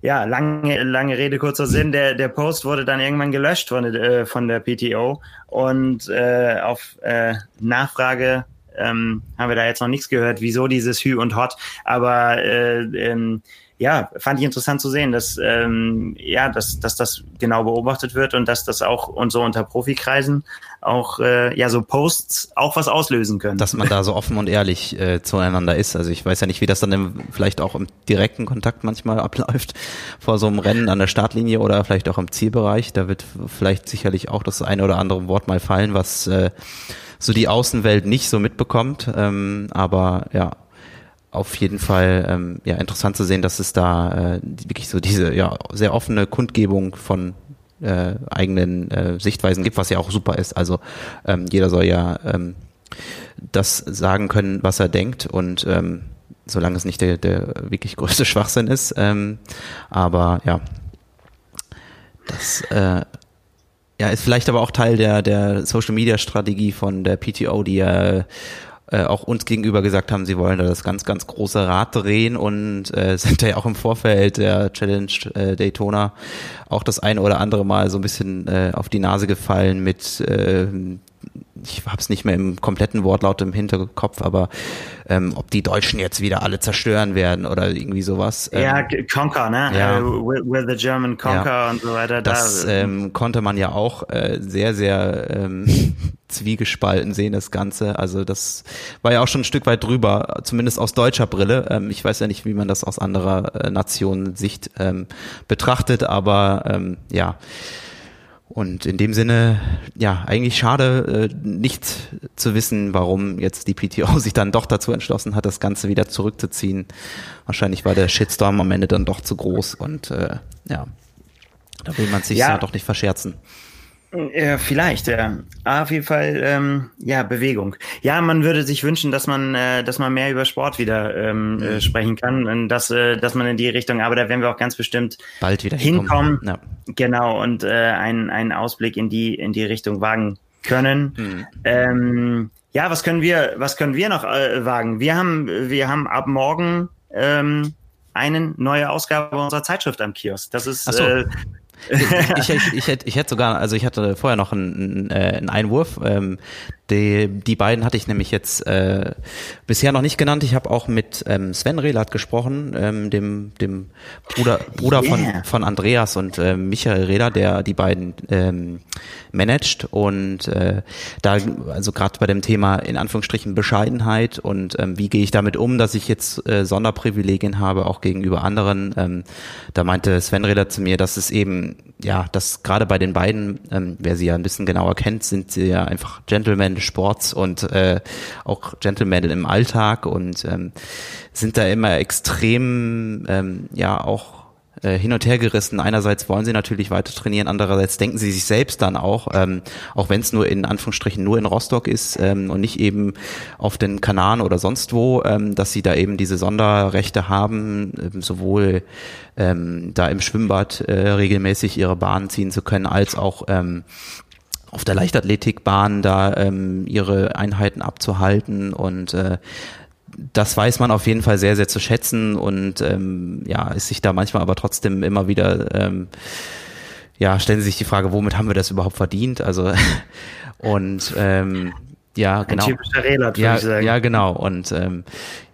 ja, lange, lange Rede, kurzer Sinn. Der, der Post wurde dann irgendwann gelöscht von, äh, von der PTO und äh, auf äh, Nachfrage ähm, haben wir da jetzt noch nichts gehört, wieso dieses Hü und Hot, aber äh, ähm, ja, fand ich interessant zu sehen, dass, ähm, ja, dass, dass das genau beobachtet wird und dass das auch und so unter Profikreisen auch äh, ja so Posts auch was auslösen können. Dass man da so offen und ehrlich äh, zueinander ist. Also ich weiß ja nicht, wie das dann im, vielleicht auch im direkten Kontakt manchmal abläuft vor so einem Rennen an der Startlinie oder vielleicht auch im Zielbereich. Da wird vielleicht sicherlich auch das eine oder andere Wort mal fallen, was äh, so die Außenwelt nicht so mitbekommt. Ähm, aber ja, auf jeden Fall ähm, ja interessant zu sehen, dass es da äh, wirklich so diese ja sehr offene Kundgebung von äh, eigenen äh, Sichtweisen gibt, was ja auch super ist. Also ähm, jeder soll ja ähm, das sagen können, was er denkt und ähm, solange es nicht der, der wirklich größte Schwachsinn ist. Ähm, aber ja, das äh, ja, ist vielleicht aber auch Teil der, der Social Media Strategie von der PTO, die ja äh, auch uns gegenüber gesagt haben, sie wollen da das ganz, ganz große Rad drehen und äh, sind da ja auch im Vorfeld der Challenge äh, Daytona auch das eine oder andere Mal so ein bisschen äh, auf die Nase gefallen mit äh, ich habe es nicht mehr im kompletten Wortlaut im Hinterkopf, aber ähm, ob die Deutschen jetzt wieder alle zerstören werden oder irgendwie sowas. Ähm, ja, Conquer, ne? Ja, will, will the German Conquer ja, und so weiter. Das da, ähm, konnte man ja auch äh, sehr, sehr ähm, zwiegespalten sehen, das Ganze. Also das war ja auch schon ein Stück weit drüber, zumindest aus deutscher Brille. Ähm, ich weiß ja nicht, wie man das aus anderer äh, Nationen Sicht ähm, betrachtet, aber ähm, ja. Und in dem Sinne, ja, eigentlich schade, äh, nicht zu wissen, warum jetzt die PTO sich dann doch dazu entschlossen hat, das Ganze wieder zurückzuziehen. Wahrscheinlich war der Shitstorm am Ende dann doch zu groß und äh, ja, da will man sich ja, ja doch nicht verscherzen. Ja, vielleicht, ja. Aber auf jeden Fall, ähm, ja, Bewegung. Ja, man würde sich wünschen, dass man, äh, dass man mehr über Sport wieder ähm, mhm. äh, sprechen kann und dass, äh, dass man in die Richtung, aber da werden wir auch ganz bestimmt bald wieder hinkommen. Ja. Genau, und äh, einen, einen Ausblick in die, in die Richtung wagen können. Mhm. Ähm, ja, was können wir, was können wir noch äh, wagen? Wir haben, wir haben ab morgen ähm, eine neue Ausgabe unserer Zeitschrift am Kiosk. Das ist so. äh, ich, ich, ich, hätte, ich hätte sogar, also ich hatte vorher noch einen, äh, einen Einwurf. Ähm, die, die beiden hatte ich nämlich jetzt äh, bisher noch nicht genannt. Ich habe auch mit ähm, Sven Rehlert gesprochen, ähm, dem, dem Bruder, Bruder yeah. von, von Andreas und äh, Michael Rehler, der die beiden ähm, managt. Und äh, da, also gerade bei dem Thema in Anführungsstrichen Bescheidenheit und ähm, wie gehe ich damit um, dass ich jetzt äh, Sonderprivilegien habe, auch gegenüber anderen. Ähm, da meinte Sven Rehlert zu mir, dass es eben, ja, dass gerade bei den beiden, ähm, wer sie ja ein bisschen genauer kennt, sind sie ja einfach Gentlemen des Sports und äh, auch Gentlemen im Alltag und ähm, sind da immer extrem, ähm, ja, auch äh, hin und her gerissen. Einerseits wollen sie natürlich weiter trainieren, andererseits denken sie sich selbst dann auch, ähm, auch wenn es nur in Anführungsstrichen nur in Rostock ist ähm, und nicht eben auf den Kanaren oder sonst wo, ähm, dass sie da eben diese Sonderrechte haben, ähm, sowohl ähm, da im Schwimmbad äh, regelmäßig ihre Bahnen ziehen zu können, als auch ähm, auf der Leichtathletikbahn da ähm, ihre Einheiten abzuhalten und äh, das weiß man auf jeden Fall sehr, sehr zu schätzen und ähm, ja, ist sich da manchmal aber trotzdem immer wieder, ähm, ja, stellen Sie sich die Frage, womit haben wir das überhaupt verdient? Also und ähm, ja, genau. Ein typischer Relat, ja, ich sagen. ja, genau. Und ähm,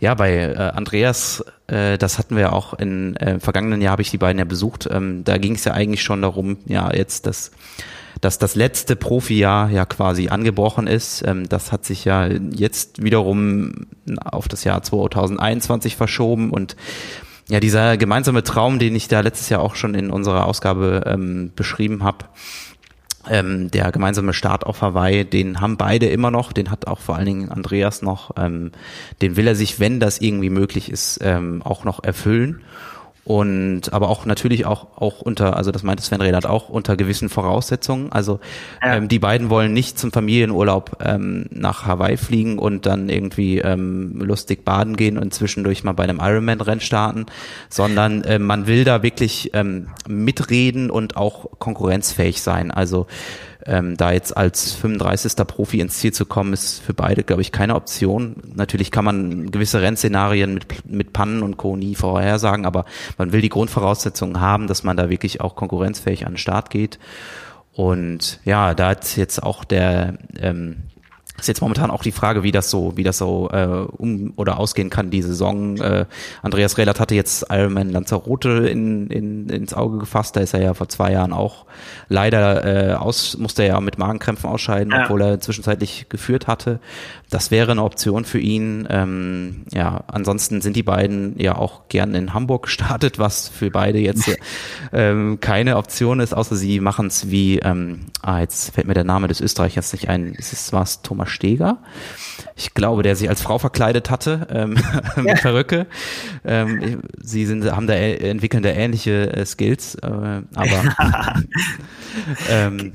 ja, bei äh, Andreas, äh, das hatten wir ja auch in äh, vergangenen Jahr habe ich die beiden ja besucht. Ähm, da ging es ja eigentlich schon darum, ja, jetzt das dass das letzte Profijahr ja quasi angebrochen ist. Ähm, das hat sich ja jetzt wiederum auf das Jahr 2021 verschoben. Und ja, dieser gemeinsame Traum, den ich da letztes Jahr auch schon in unserer Ausgabe ähm, beschrieben habe, ähm, der gemeinsame Start auf Hawaii, den haben beide immer noch, den hat auch vor allen Dingen Andreas noch, ähm, den will er sich, wenn das irgendwie möglich ist, ähm, auch noch erfüllen und aber auch natürlich auch auch unter, also das meinte Sven Rehlert auch unter gewissen Voraussetzungen. Also ja. ähm, die beiden wollen nicht zum Familienurlaub ähm, nach Hawaii fliegen und dann irgendwie ähm, lustig baden gehen und zwischendurch mal bei einem Ironman-Rennen starten, sondern äh, man will da wirklich ähm, mitreden und auch konkurrenzfähig sein. Also ähm, da jetzt als 35. Profi ins Ziel zu kommen, ist für beide, glaube ich, keine Option. Natürlich kann man gewisse Rennszenarien mit, mit Pannen und Co. nie vorhersagen, aber man will die Grundvoraussetzungen haben, dass man da wirklich auch konkurrenzfähig an den Start geht. Und ja, da hat jetzt auch der ähm, ist jetzt momentan auch die Frage, wie das so, wie das so äh, um oder ausgehen kann, die Saison. Äh, Andreas Rehlert hatte jetzt Ironman Lanzarote in, in, ins Auge gefasst. Da ist er ja vor zwei Jahren auch leider äh, aus, musste er ja mit Magenkrämpfen ausscheiden, ja. obwohl er zwischenzeitlich geführt hatte. Das wäre eine Option für ihn. Ähm, ja, ansonsten sind die beiden ja auch gern in Hamburg gestartet, was für beide jetzt ähm, keine Option ist, außer sie machen es wie, ähm, ah, jetzt fällt mir der Name des Österreichers nicht ein. Ist es was Thomas Steger? Ich glaube, der sich als Frau verkleidet hatte ähm, mit ja. Perücke. Ähm, sie sind, haben da entwickeln da ähnliche äh, Skills, äh, aber ähm,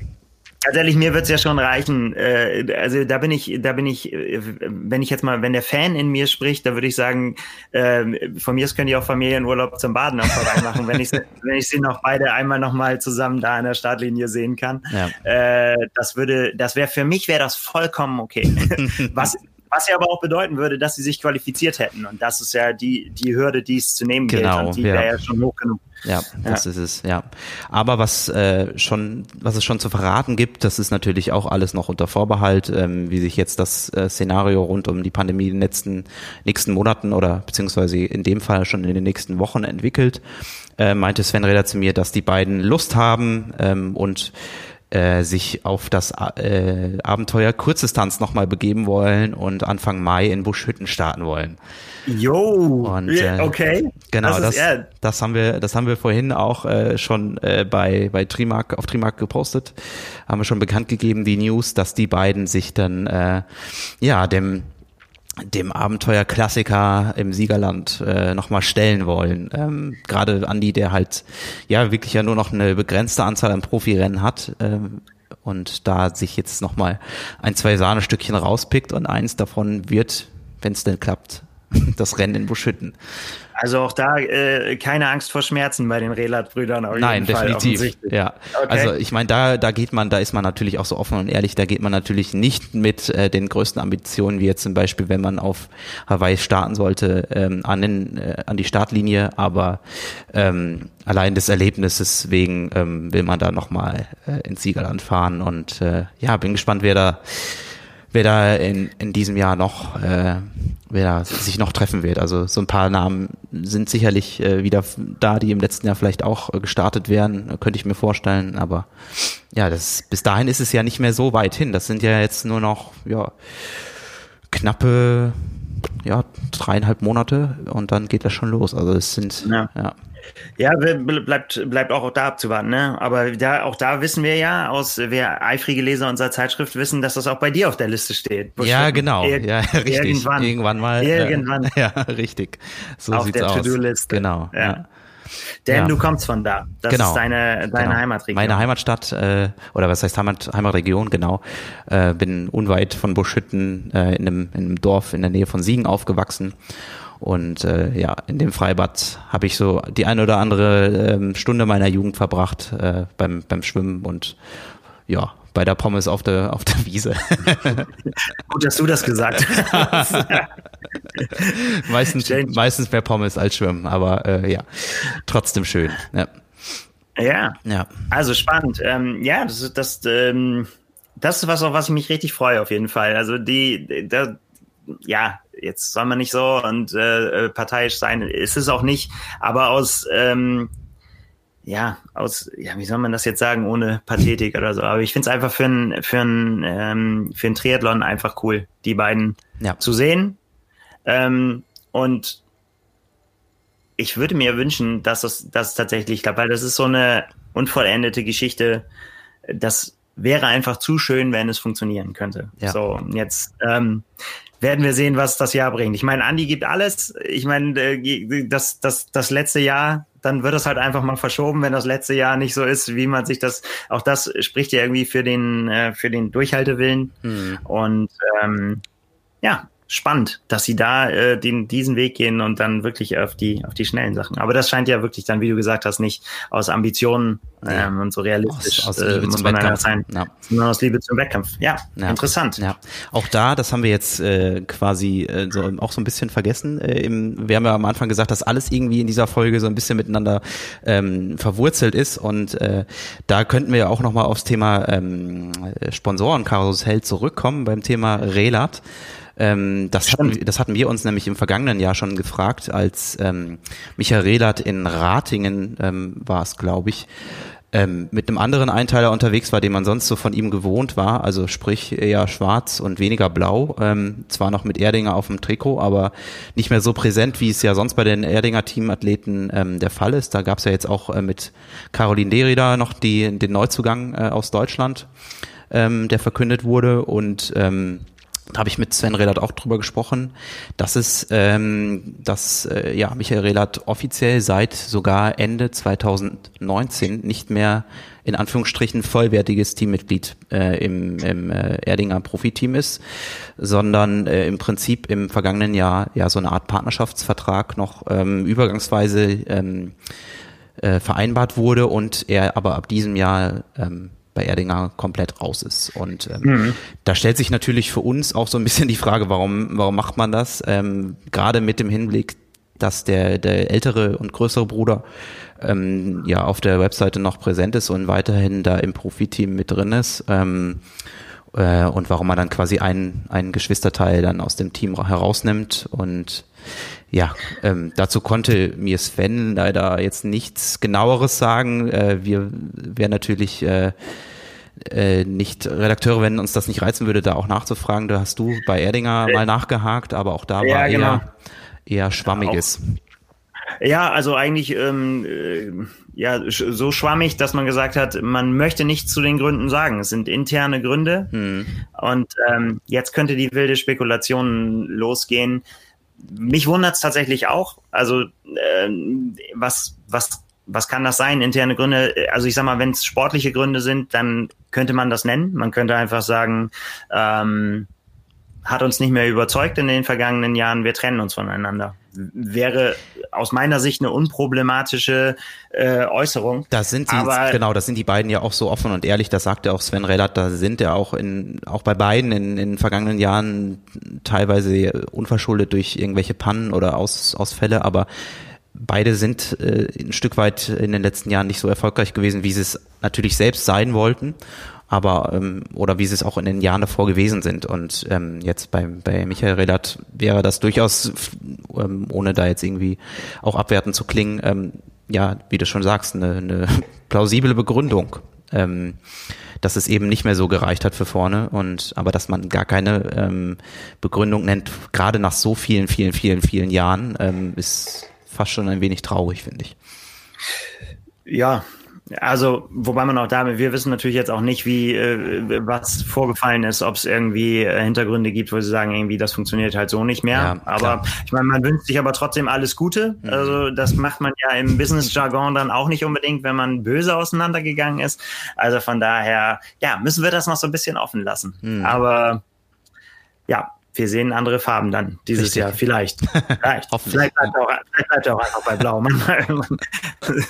Ehrlich, mir wird's ja schon reichen. Äh, also da bin ich, da bin ich, äh, wenn ich jetzt mal, wenn der Fan in mir spricht, da würde ich sagen, äh, von mir aus können die auch Familienurlaub zum Baden am Verein machen, wenn ich, wenn ich sie noch beide einmal noch mal zusammen da an der Startlinie sehen kann. Ja. Äh, das würde, das wäre für mich wäre das vollkommen okay. Was was ja aber auch bedeuten würde, dass sie sich qualifiziert hätten. Und das ist ja die, die Hürde, die es zu nehmen genau, gilt. Und die ja. wäre ja schon hoch genug. Ja, das ja. ist es, ja. Aber was äh, schon, was es schon zu verraten gibt, das ist natürlich auch alles noch unter Vorbehalt, ähm, wie sich jetzt das äh, Szenario rund um die Pandemie in den letzten nächsten Monaten oder beziehungsweise in dem Fall schon in den nächsten Wochen entwickelt. Äh, meinte Sven Reder zu mir, dass die beiden Lust haben und und äh, sich auf das äh, Abenteuer Kurzdistanz nochmal begeben wollen und Anfang Mai in Buschhütten starten wollen. Jo, und, äh, okay. Genau, das, das, das, haben wir, das haben wir vorhin auch äh, schon äh, bei bei Trimark auf Trimark gepostet, haben wir schon bekannt gegeben die News, dass die beiden sich dann äh, ja dem dem Abenteuerklassiker im Siegerland äh, nochmal stellen wollen. Ähm, Gerade Andi, der halt ja wirklich ja nur noch eine begrenzte Anzahl an Profirennen hat ähm, und da sich jetzt nochmal ein, zwei Sahnestückchen rauspickt und eins davon wird, wenn es denn klappt, das Rennen in Buschhütten. Also auch da äh, keine Angst vor Schmerzen bei den Relat-Brüdern. Nein, definitiv. Ja. Okay. Also ich meine, da, da geht man, da ist man natürlich auch so offen und ehrlich, da geht man natürlich nicht mit äh, den größten Ambitionen, wie jetzt zum Beispiel, wenn man auf Hawaii starten sollte, ähm, an, den, äh, an die Startlinie, aber ähm, allein des Erlebnisses wegen ähm, will man da nochmal äh, ins Siegerland fahren und äh, ja, bin gespannt, wer da wer da in, in diesem Jahr noch, äh, wer da sich noch treffen wird. Also so ein paar Namen sind sicherlich äh, wieder da, die im letzten Jahr vielleicht auch äh, gestartet wären, könnte ich mir vorstellen. Aber ja, das bis dahin ist es ja nicht mehr so weit hin. Das sind ja jetzt nur noch ja knappe ja dreieinhalb Monate und dann geht das schon los. Also es sind ja. ja ja, bleibt, bleibt auch da abzuwarten, ne? Aber da, auch da wissen wir ja, aus wer eifrige Leser unserer Zeitschrift wissen, dass das auch bei dir auf der Liste steht. Ja, genau. Ir ja, richtig. Irgendwann. Irgendwann mal. Irgendwann. Äh, ja, richtig. So auf der To-Do-Liste. Genau. Ja. ja. Denn ja. du kommst von da. Das genau. ist deine, deine genau. Heimatregion. Meine Heimatstadt, äh, oder was heißt Heimat, Heimatregion, genau. Äh, bin unweit von Buschhütten äh, in, einem, in einem Dorf in der Nähe von Siegen aufgewachsen und äh, ja, in dem Freibad habe ich so die eine oder andere ähm, Stunde meiner Jugend verbracht äh, beim, beim Schwimmen und ja, bei der Pommes auf der, auf der Wiese. Gut, dass du das gesagt hast. meistens, meistens mehr Pommes als Schwimmen, aber äh, ja, trotzdem schön. Ja. Ja. ja. Also spannend. Ähm, ja, das ist das, ähm, das ist was, auf was ich mich richtig freue, auf jeden Fall. Also die, da, ja, jetzt soll man nicht so und äh, äh, parteiisch sein, ist es auch nicht, aber aus ähm, ja, aus, ja, wie soll man das jetzt sagen, ohne Pathetik oder so. Aber ich finde es einfach für ein, für ein, ähm, für ein Triathlon einfach cool, die beiden ja. zu sehen. Ähm, und ich würde mir wünschen, dass es, dass es tatsächlich klappt, weil das ist so eine unvollendete Geschichte. Das wäre einfach zu schön, wenn es funktionieren könnte. Ja. So, jetzt ähm, werden wir sehen, was das Jahr bringt. Ich meine, Andi gibt alles. Ich meine, äh, das, das, das letzte Jahr, dann wird es halt einfach mal verschoben, wenn das letzte Jahr nicht so ist, wie man sich das, auch das spricht ja irgendwie für den, äh, für den Durchhaltewillen. Hm. Und ähm, ja, spannend, dass sie da äh, den, diesen Weg gehen und dann wirklich auf die, auf die schnellen Sachen. Aber das scheint ja wirklich dann, wie du gesagt hast, nicht aus Ambitionen ähm, und so realistisch aus, aus äh, muss man Wettkampf. sein, ja. sondern aus Liebe zum Wettkampf. Ja, ja, interessant. Ja, auch da, das haben wir jetzt äh, quasi äh, so auch so ein bisschen vergessen. Äh, im, wir haben ja am Anfang gesagt, dass alles irgendwie in dieser Folge so ein bisschen miteinander ähm, verwurzelt ist und äh, da könnten wir ja auch noch mal aufs Thema ähm, Sponsorenkarussell zurückkommen beim Thema Relat. Ähm, das, hatten, das hatten wir uns nämlich im vergangenen Jahr schon gefragt, als ähm, Michael Rehlert in Ratingen ähm, war es, glaube ich, ähm, mit einem anderen Einteiler unterwegs war, den man sonst so von ihm gewohnt war, also sprich eher schwarz und weniger blau, ähm, zwar noch mit Erdinger auf dem Trikot, aber nicht mehr so präsent, wie es ja sonst bei den Erdinger Teamathleten ähm, der Fall ist. Da gab es ja jetzt auch äh, mit Caroline Derrida noch die, den Neuzugang äh, aus Deutschland, ähm, der verkündet wurde. Und ähm, da habe ich mit Sven Rehlert auch drüber gesprochen, dass es, ähm, dass äh, ja Michael Rehlert offiziell seit sogar Ende 2019 nicht mehr in Anführungsstrichen vollwertiges Teammitglied äh, im, im äh, Erdinger Profiteam ist, sondern äh, im Prinzip im vergangenen Jahr ja so eine Art Partnerschaftsvertrag noch ähm, übergangsweise ähm, äh, vereinbart wurde und er aber ab diesem Jahr ähm, bei Erdinger komplett raus ist. Und ähm, mhm. da stellt sich natürlich für uns auch so ein bisschen die Frage, warum, warum macht man das? Ähm, Gerade mit dem Hinblick dass der, der ältere und größere Bruder ähm, ja auf der Webseite noch präsent ist und weiterhin da im Profiteam mit drin ist. Ähm, äh, und warum man dann quasi einen, einen Geschwisterteil dann aus dem Team herausnimmt. Und ja, ähm, dazu konnte mir Sven leider jetzt nichts genaueres sagen. Äh, wir wären natürlich äh, äh, nicht Redakteure, wenn uns das nicht reizen würde, da auch nachzufragen. Da hast du bei Erdinger mal nachgehakt, aber auch da ja, war genau. eher, eher Schwammiges. Ja, also eigentlich ähm, äh, ja so schwammig, dass man gesagt hat, man möchte nichts zu den Gründen sagen. Es sind interne Gründe hm. und ähm, jetzt könnte die wilde Spekulation losgehen. Mich wundert es tatsächlich auch. Also äh, was was was kann das sein? Interne Gründe, also ich sag mal, wenn es sportliche Gründe sind, dann könnte man das nennen. Man könnte einfach sagen, ähm, hat uns nicht mehr überzeugt in den vergangenen Jahren, wir trennen uns voneinander. Wäre aus meiner Sicht eine unproblematische äh, Äußerung. Das sind sie, Aber, genau, das sind die beiden ja auch so offen und ehrlich, das sagt ja auch Sven Rellat, da sind ja auch in, auch bei beiden in, in den vergangenen Jahren teilweise unverschuldet durch irgendwelche Pannen oder Aus, Ausfälle, aber beide sind äh, ein Stück weit in den letzten Jahren nicht so erfolgreich gewesen, wie sie es natürlich selbst sein wollten, aber ähm, oder wie sie es auch in den Jahren davor gewesen sind. Und ähm, jetzt bei, bei Michael Redat wäre das durchaus, ähm, ohne da jetzt irgendwie auch abwertend zu klingen, ähm, ja, wie du schon sagst, eine, eine plausible Begründung. Ähm, dass es eben nicht mehr so gereicht hat für vorne und aber dass man gar keine ähm, Begründung nennt, gerade nach so vielen, vielen, vielen, vielen Jahren, ähm, ist fast schon ein wenig traurig, finde ich. Ja, also, wobei man auch damit, wir wissen natürlich jetzt auch nicht, wie äh, was vorgefallen ist, ob es irgendwie äh, Hintergründe gibt, wo sie sagen, irgendwie das funktioniert halt so nicht mehr. Ja, aber ich meine, man wünscht sich aber trotzdem alles Gute. Mhm. Also das macht man ja im Business-Jargon dann auch nicht unbedingt, wenn man böse auseinandergegangen ist. Also von daher, ja, müssen wir das noch so ein bisschen offen lassen. Mhm. Aber ja, wir sehen andere Farben dann dieses Richtig. Jahr. Vielleicht. Vielleicht. vielleicht, bleibt er auch, vielleicht bleibt er auch einfach bei Blau.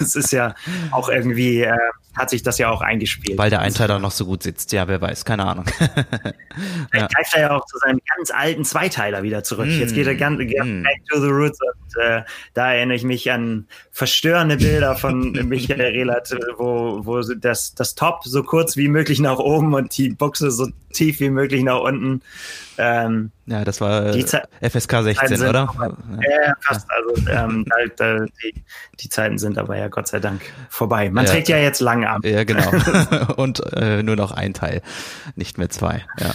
Es ist ja auch irgendwie, äh, hat sich das ja auch eingespielt. Weil der Einteiler noch so gut sitzt. Ja, wer weiß. Keine Ahnung. Vielleicht ja. greift er ja auch zu seinem ganz alten Zweiteiler wieder zurück. Mm. Jetzt geht er ganz, mm. back to the roots. Und äh, da erinnere ich mich an verstörende Bilder von Michael Relat, wo, wo das, das Top so kurz wie möglich nach oben und die Buchse so tief wie möglich nach unten. Ähm, ja, das war die FSK 16, sind, oder? Aber, ja, fast. Also ähm, da, da, die, die Zeiten sind aber ja Gott sei Dank vorbei. Man ja. trägt ja jetzt lange ab. Ja, genau. Und äh, nur noch ein Teil, nicht mehr zwei. Ja.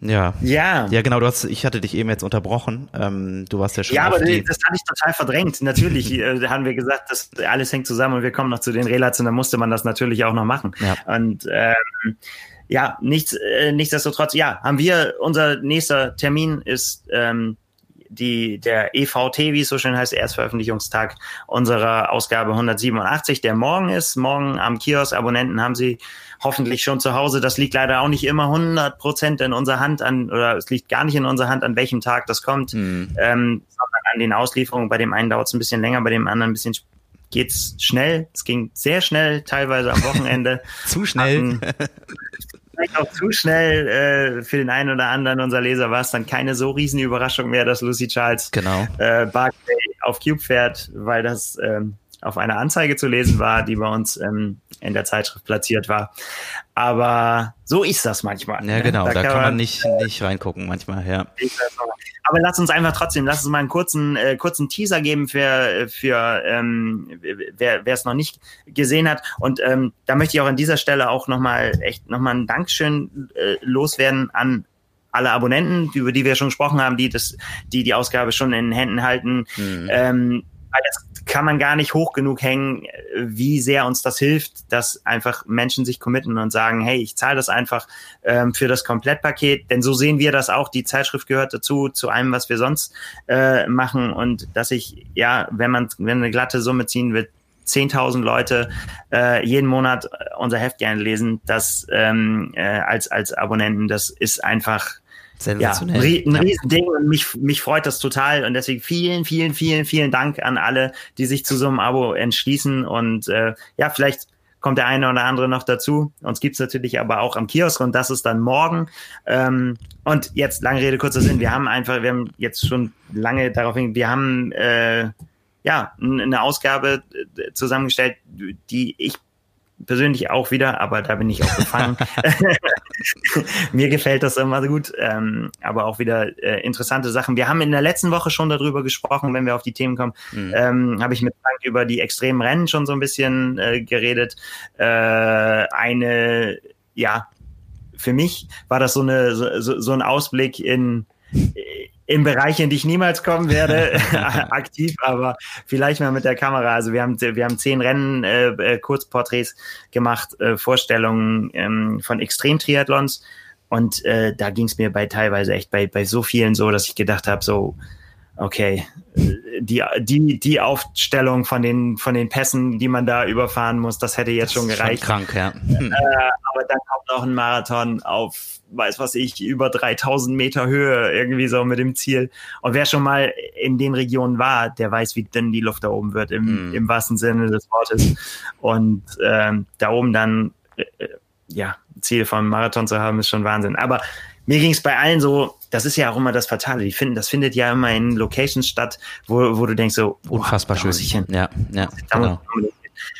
Ja. Ja. Ja, genau, du hast, ich hatte dich eben jetzt unterbrochen. Ähm, du warst ja schon. Ja, aber die... das hatte ich total verdrängt. Natürlich äh, haben wir gesagt, dass alles hängt zusammen und wir kommen noch zu den Relats und dann musste man das natürlich auch noch machen. Ja. Und ähm, ja, nichts, äh, nichtsdestotrotz, ja, haben wir, unser nächster Termin ist ähm, die, der EVT, wie es so schön heißt, Erstveröffentlichungstag unserer Ausgabe 187, der morgen ist. Morgen am Kiosk. Abonnenten haben sie hoffentlich schon zu Hause. Das liegt leider auch nicht immer 100 Prozent in unserer Hand an, oder es liegt gar nicht in unserer Hand, an welchem Tag das kommt, mhm. ähm, sondern an den Auslieferungen. Bei dem einen dauert es ein bisschen länger, bei dem anderen ein bisschen geht's schnell. Es ging sehr schnell, teilweise am Wochenende. Zu schnell. vielleicht auch zu schnell äh, für den einen oder anderen unserer Leser war es dann keine so riesen Überraschung mehr, dass Lucy Charles genau. äh, Barclay auf Cube fährt, weil das ähm, auf einer Anzeige zu lesen war, die bei uns ähm, in der Zeitschrift platziert war. Aber so ist das manchmal. Ja, ne? genau, da, da kann, man, man nicht, nicht reingucken manchmal, ja. Aber lass uns einfach trotzdem, lass uns mal einen kurzen, äh, kurzen Teaser geben für, für ähm, wer es noch nicht gesehen hat. Und ähm, da möchte ich auch an dieser Stelle auch nochmal echt nochmal ein Dankeschön äh, loswerden an alle Abonnenten, über die wir schon gesprochen haben, die das, die die Ausgabe schon in den Händen halten. Mhm. Ähm, weil das kann man gar nicht hoch genug hängen, wie sehr uns das hilft, dass einfach Menschen sich committen und sagen, hey, ich zahle das einfach ähm, für das Komplettpaket, denn so sehen wir das auch. Die Zeitschrift gehört dazu, zu allem, was wir sonst äh, machen. Und dass ich, ja, wenn man, wenn eine glatte Summe ziehen wird, 10.000 Leute äh, jeden Monat unser Heft gerne lesen, das ähm, äh, als als Abonnenten, das ist einfach Sensationell. Ja, ein Riesending und mich, mich freut das total und deswegen vielen, vielen, vielen, vielen Dank an alle, die sich zu so einem Abo entschließen und äh, ja, vielleicht kommt der eine oder andere noch dazu. Uns gibt's natürlich aber auch am Kiosk und das ist dann morgen. Ähm, und jetzt, lange Rede, kurzer Sinn, wir haben einfach, wir haben jetzt schon lange darauf hin, wir haben äh, ja eine Ausgabe äh, zusammengestellt, die ich persönlich auch wieder, aber da bin ich auch gefangen. Mir gefällt das immer gut, ähm, aber auch wieder äh, interessante Sachen. Wir haben in der letzten Woche schon darüber gesprochen, wenn wir auf die Themen kommen, mhm. ähm, habe ich mit Frank über die extremen Rennen schon so ein bisschen äh, geredet. Äh, eine, ja, für mich war das so eine so, so ein Ausblick in in Bereiche, in die ich niemals kommen werde, aktiv, aber vielleicht mal mit der Kamera. Also wir haben wir haben zehn Rennen, äh, äh, Kurzporträts gemacht, äh, Vorstellungen ähm, von Extremtriathlons und äh, da ging es mir bei teilweise echt bei bei so vielen so, dass ich gedacht habe, so okay, die, die, die Aufstellung von den, von den Pässen, die man da überfahren muss, das hätte jetzt das schon gereicht. Schon krank, ja. Äh, aber dann kommt noch ein Marathon auf, weiß was ich, über 3000 Meter Höhe irgendwie so mit dem Ziel. Und wer schon mal in den Regionen war, der weiß, wie dünn die Luft da oben wird, im, mhm. im wahrsten Sinne des Wortes. Und ähm, da oben dann, äh ja, Ziel vom Marathon zu haben, ist schon Wahnsinn. Aber mir ging es bei allen so, das ist ja auch immer das Fatale. Die finden, das findet ja immer in Locations statt, wo, wo du denkst so, unfassbar schön. Hin. Ja, ja, genau.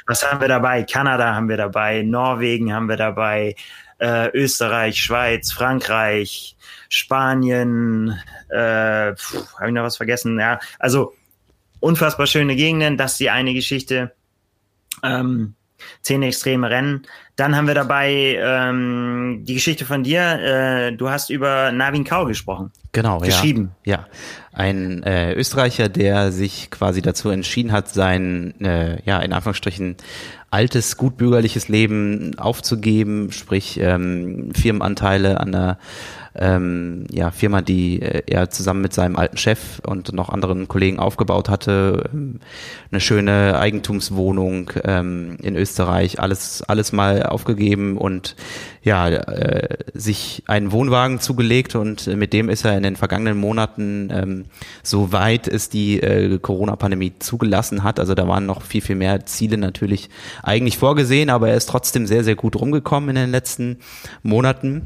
Was haben wir dabei? Kanada haben wir dabei, Norwegen haben wir dabei, äh, Österreich, Schweiz, Frankreich, Spanien, äh, habe ich noch was vergessen? Ja, also unfassbar schöne Gegenden, das ist die eine Geschichte. Ähm, zehn extreme Rennen. Dann haben wir dabei ähm, die Geschichte von dir. Äh, du hast über Navin Kau gesprochen. Genau, geschrieben. Ja, ja. ein äh, Österreicher, der sich quasi dazu entschieden hat, sein, äh, ja, in Anführungsstrichen altes, gutbürgerliches Leben aufzugeben, sprich ähm, Firmenanteile an der ähm, ja, Firma, die äh, er zusammen mit seinem alten Chef und noch anderen Kollegen aufgebaut hatte. Ähm, eine schöne Eigentumswohnung ähm, in Österreich, alles, alles mal aufgegeben und ja, äh, sich einen Wohnwagen zugelegt und mit dem ist er in den vergangenen Monaten, ähm, soweit es die äh, Corona-Pandemie zugelassen hat, also da waren noch viel, viel mehr Ziele natürlich eigentlich vorgesehen, aber er ist trotzdem sehr, sehr gut rumgekommen in den letzten Monaten.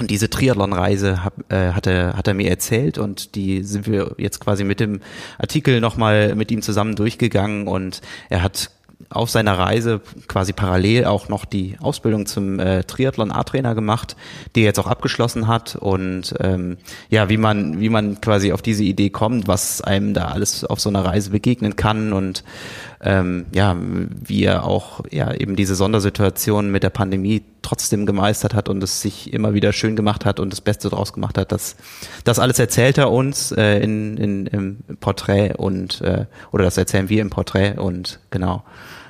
Und diese Triathlon-Reise hat, äh, hat, er, hat er mir erzählt und die sind wir jetzt quasi mit dem Artikel nochmal mit ihm zusammen durchgegangen und er hat auf seiner Reise quasi parallel auch noch die Ausbildung zum äh, Triathlon A-Trainer gemacht, die er jetzt auch abgeschlossen hat und ähm, ja, wie man wie man quasi auf diese Idee kommt, was einem da alles auf so einer Reise begegnen kann und ähm, ja, wie er auch ja eben diese Sondersituation mit der Pandemie trotzdem gemeistert hat und es sich immer wieder schön gemacht hat und das Beste draus gemacht hat. Das, das alles erzählt er uns äh, in, in, im Porträt und äh, oder das erzählen wir im Porträt und genau.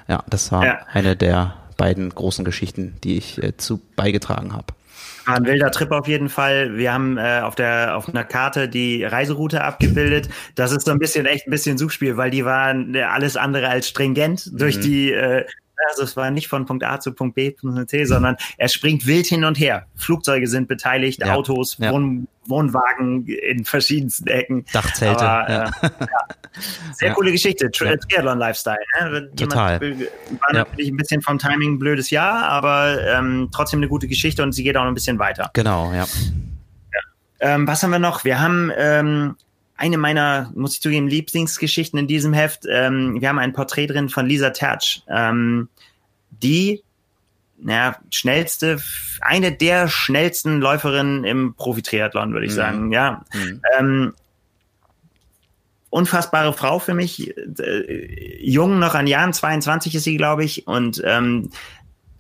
Ja, das war ja. eine der beiden großen Geschichten, die ich äh, zu beigetragen habe. War ein wilder Trip auf jeden Fall. Wir haben äh, auf der auf einer Karte die Reiseroute abgebildet. Das ist so ein bisschen echt ein bisschen Suchspiel, weil die waren äh, alles andere als stringent durch mhm. die äh, also es war nicht von Punkt A zu Punkt B, Punkt C, sondern er springt wild hin und her. Flugzeuge sind beteiligt, ja. Autos, ja. Wohn Wohnwagen in verschiedensten Ecken. Dachzelte. Aber, ja. Äh, Sehr coole Geschichte. Tri Triathlon-Lifestyle. Ne? Total. War natürlich ein bisschen vom Timing ein blödes Jahr, aber ähm, trotzdem eine gute Geschichte und sie geht auch noch ein bisschen weiter. Genau, ja. Ähm, was haben wir noch? Wir haben ähm, eine meiner, muss ich zugeben, Lieblingsgeschichten in diesem Heft. Ähm, wir haben ein Porträt drin von Lisa Tertsch, ähm, die naja, schnellste, eine der schnellsten Läuferinnen im Profi-Triathlon, würde ich mhm. sagen. Ja. Mhm. Ähm, unfassbare Frau für mich. Äh, jung noch an Jahren, 22 ist sie, glaube ich, und ähm,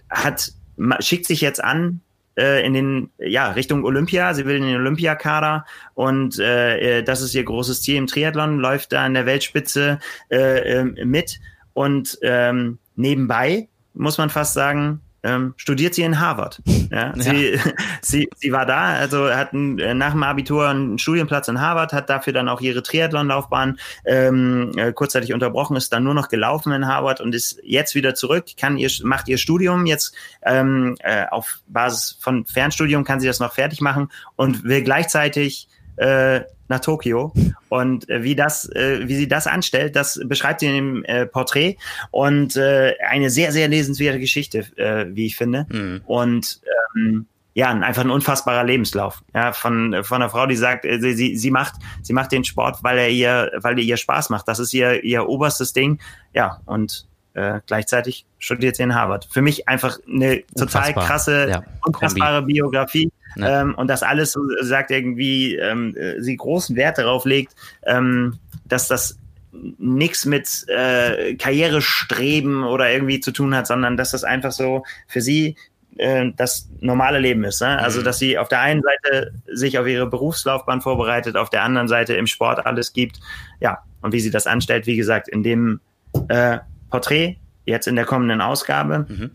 hat schickt sich jetzt an, äh, in den, ja, Richtung Olympia. Sie will in den Olympiakader und äh, äh, das ist ihr großes Ziel im Triathlon, läuft da an der Weltspitze äh, äh, mit und ähm, nebenbei muss man fast sagen, ähm, studiert sie in Harvard. Ja, sie, ja. sie, sie war da, also hat äh, nach dem Abitur einen Studienplatz in Harvard, hat dafür dann auch ihre Triathlon-Laufbahn ähm, äh, kurzzeitig unterbrochen, ist dann nur noch gelaufen in Harvard und ist jetzt wieder zurück, kann ihr, macht ihr Studium jetzt ähm, äh, auf Basis von Fernstudium, kann sie das noch fertig machen und will gleichzeitig äh, nach Tokio. Und äh, wie das, äh, wie sie das anstellt, das beschreibt sie in dem äh, Porträt und äh, eine sehr, sehr lesenswerte Geschichte, äh, wie ich finde. Mhm. Und ähm, ja, einfach ein unfassbarer Lebenslauf. Ja, von, von einer Frau, die sagt, äh, sie, sie, sie macht, sie macht den Sport, weil er ihr, weil er ihr Spaß macht. Das ist ihr, ihr oberstes Ding. Ja, und äh, gleichzeitig studiert sie in Harvard. Für mich einfach eine total Unfassbar. krasse, ja, unfassbare Kombi. Biografie. Ja. Ähm, und das alles so sagt irgendwie, ähm, äh, sie großen Wert darauf legt, ähm, dass das nichts mit äh, Karrierestreben oder irgendwie zu tun hat, sondern dass das einfach so für sie äh, das normale Leben ist. Ne? Also, mhm. dass sie auf der einen Seite sich auf ihre Berufslaufbahn vorbereitet, auf der anderen Seite im Sport alles gibt. Ja, und wie sie das anstellt, wie gesagt, in dem äh, Porträt, jetzt in der kommenden Ausgabe. Mhm.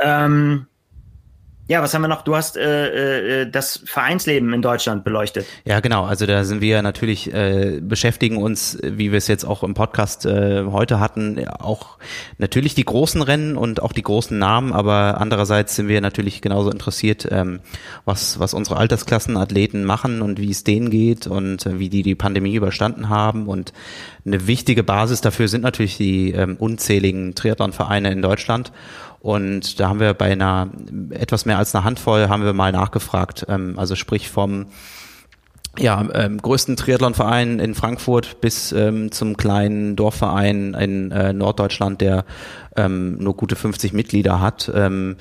Ähm, ja, was haben wir noch? Du hast äh, äh, das Vereinsleben in Deutschland beleuchtet. Ja, genau. Also da sind wir natürlich äh, beschäftigen uns, wie wir es jetzt auch im Podcast äh, heute hatten, auch natürlich die großen Rennen und auch die großen Namen, aber andererseits sind wir natürlich genauso interessiert, ähm, was was unsere Altersklassenathleten machen und wie es denen geht und äh, wie die die Pandemie überstanden haben und eine wichtige Basis dafür sind natürlich die ähm, unzähligen Triathlonvereine in Deutschland. Und da haben wir bei einer etwas mehr als einer Handvoll haben wir mal nachgefragt. Ähm, also sprich vom ja, ähm, größten Triathlonverein in Frankfurt bis ähm, zum kleinen Dorfverein in äh, Norddeutschland, der ähm, nur gute 50 Mitglieder hat, ähm,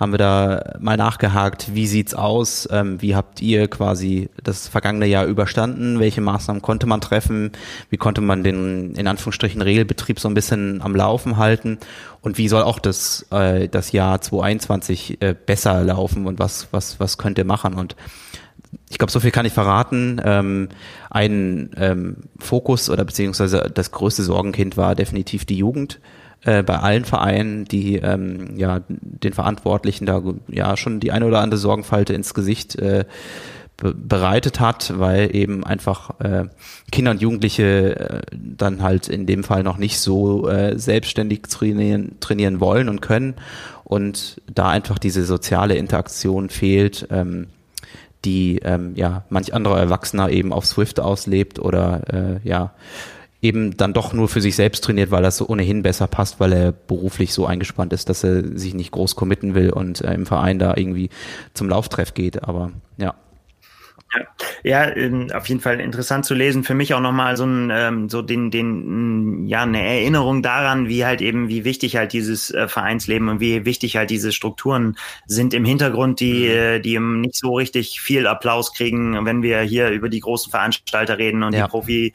haben wir da mal nachgehakt, wie sieht's aus, ähm, wie habt ihr quasi das vergangene Jahr überstanden, welche Maßnahmen konnte man treffen, wie konnte man den in Anführungsstrichen Regelbetrieb so ein bisschen am Laufen halten? Und wie soll auch das, äh, das Jahr 2021 äh, besser laufen? Und was, was, was könnt ihr machen? Und ich glaube, so viel kann ich verraten. Ähm, ein ähm, Fokus oder beziehungsweise das größte Sorgenkind war definitiv die Jugend äh, bei allen Vereinen, die ähm, ja den Verantwortlichen da ja schon die eine oder andere Sorgenfalte ins Gesicht äh, bereitet hat, weil eben einfach äh, Kinder und Jugendliche äh, dann halt in dem Fall noch nicht so äh, selbstständig trainieren, trainieren wollen und können und da einfach diese soziale Interaktion fehlt, ähm, die ähm, ja manch anderer Erwachsener eben auf Swift auslebt oder äh, ja eben dann doch nur für sich selbst trainiert, weil das so ohnehin besser passt, weil er beruflich so eingespannt ist, dass er sich nicht groß committen will und äh, im Verein da irgendwie zum Lauftreff geht. Aber ja. Ja, ja auf jeden Fall interessant zu lesen. Für mich auch nochmal so ein, ähm, so den, den, ja, eine Erinnerung daran, wie halt eben, wie wichtig halt dieses äh, Vereinsleben und wie wichtig halt diese Strukturen sind im Hintergrund, die, mhm. äh, die nicht so richtig viel Applaus kriegen, wenn wir hier über die großen Veranstalter reden und ja. die Profi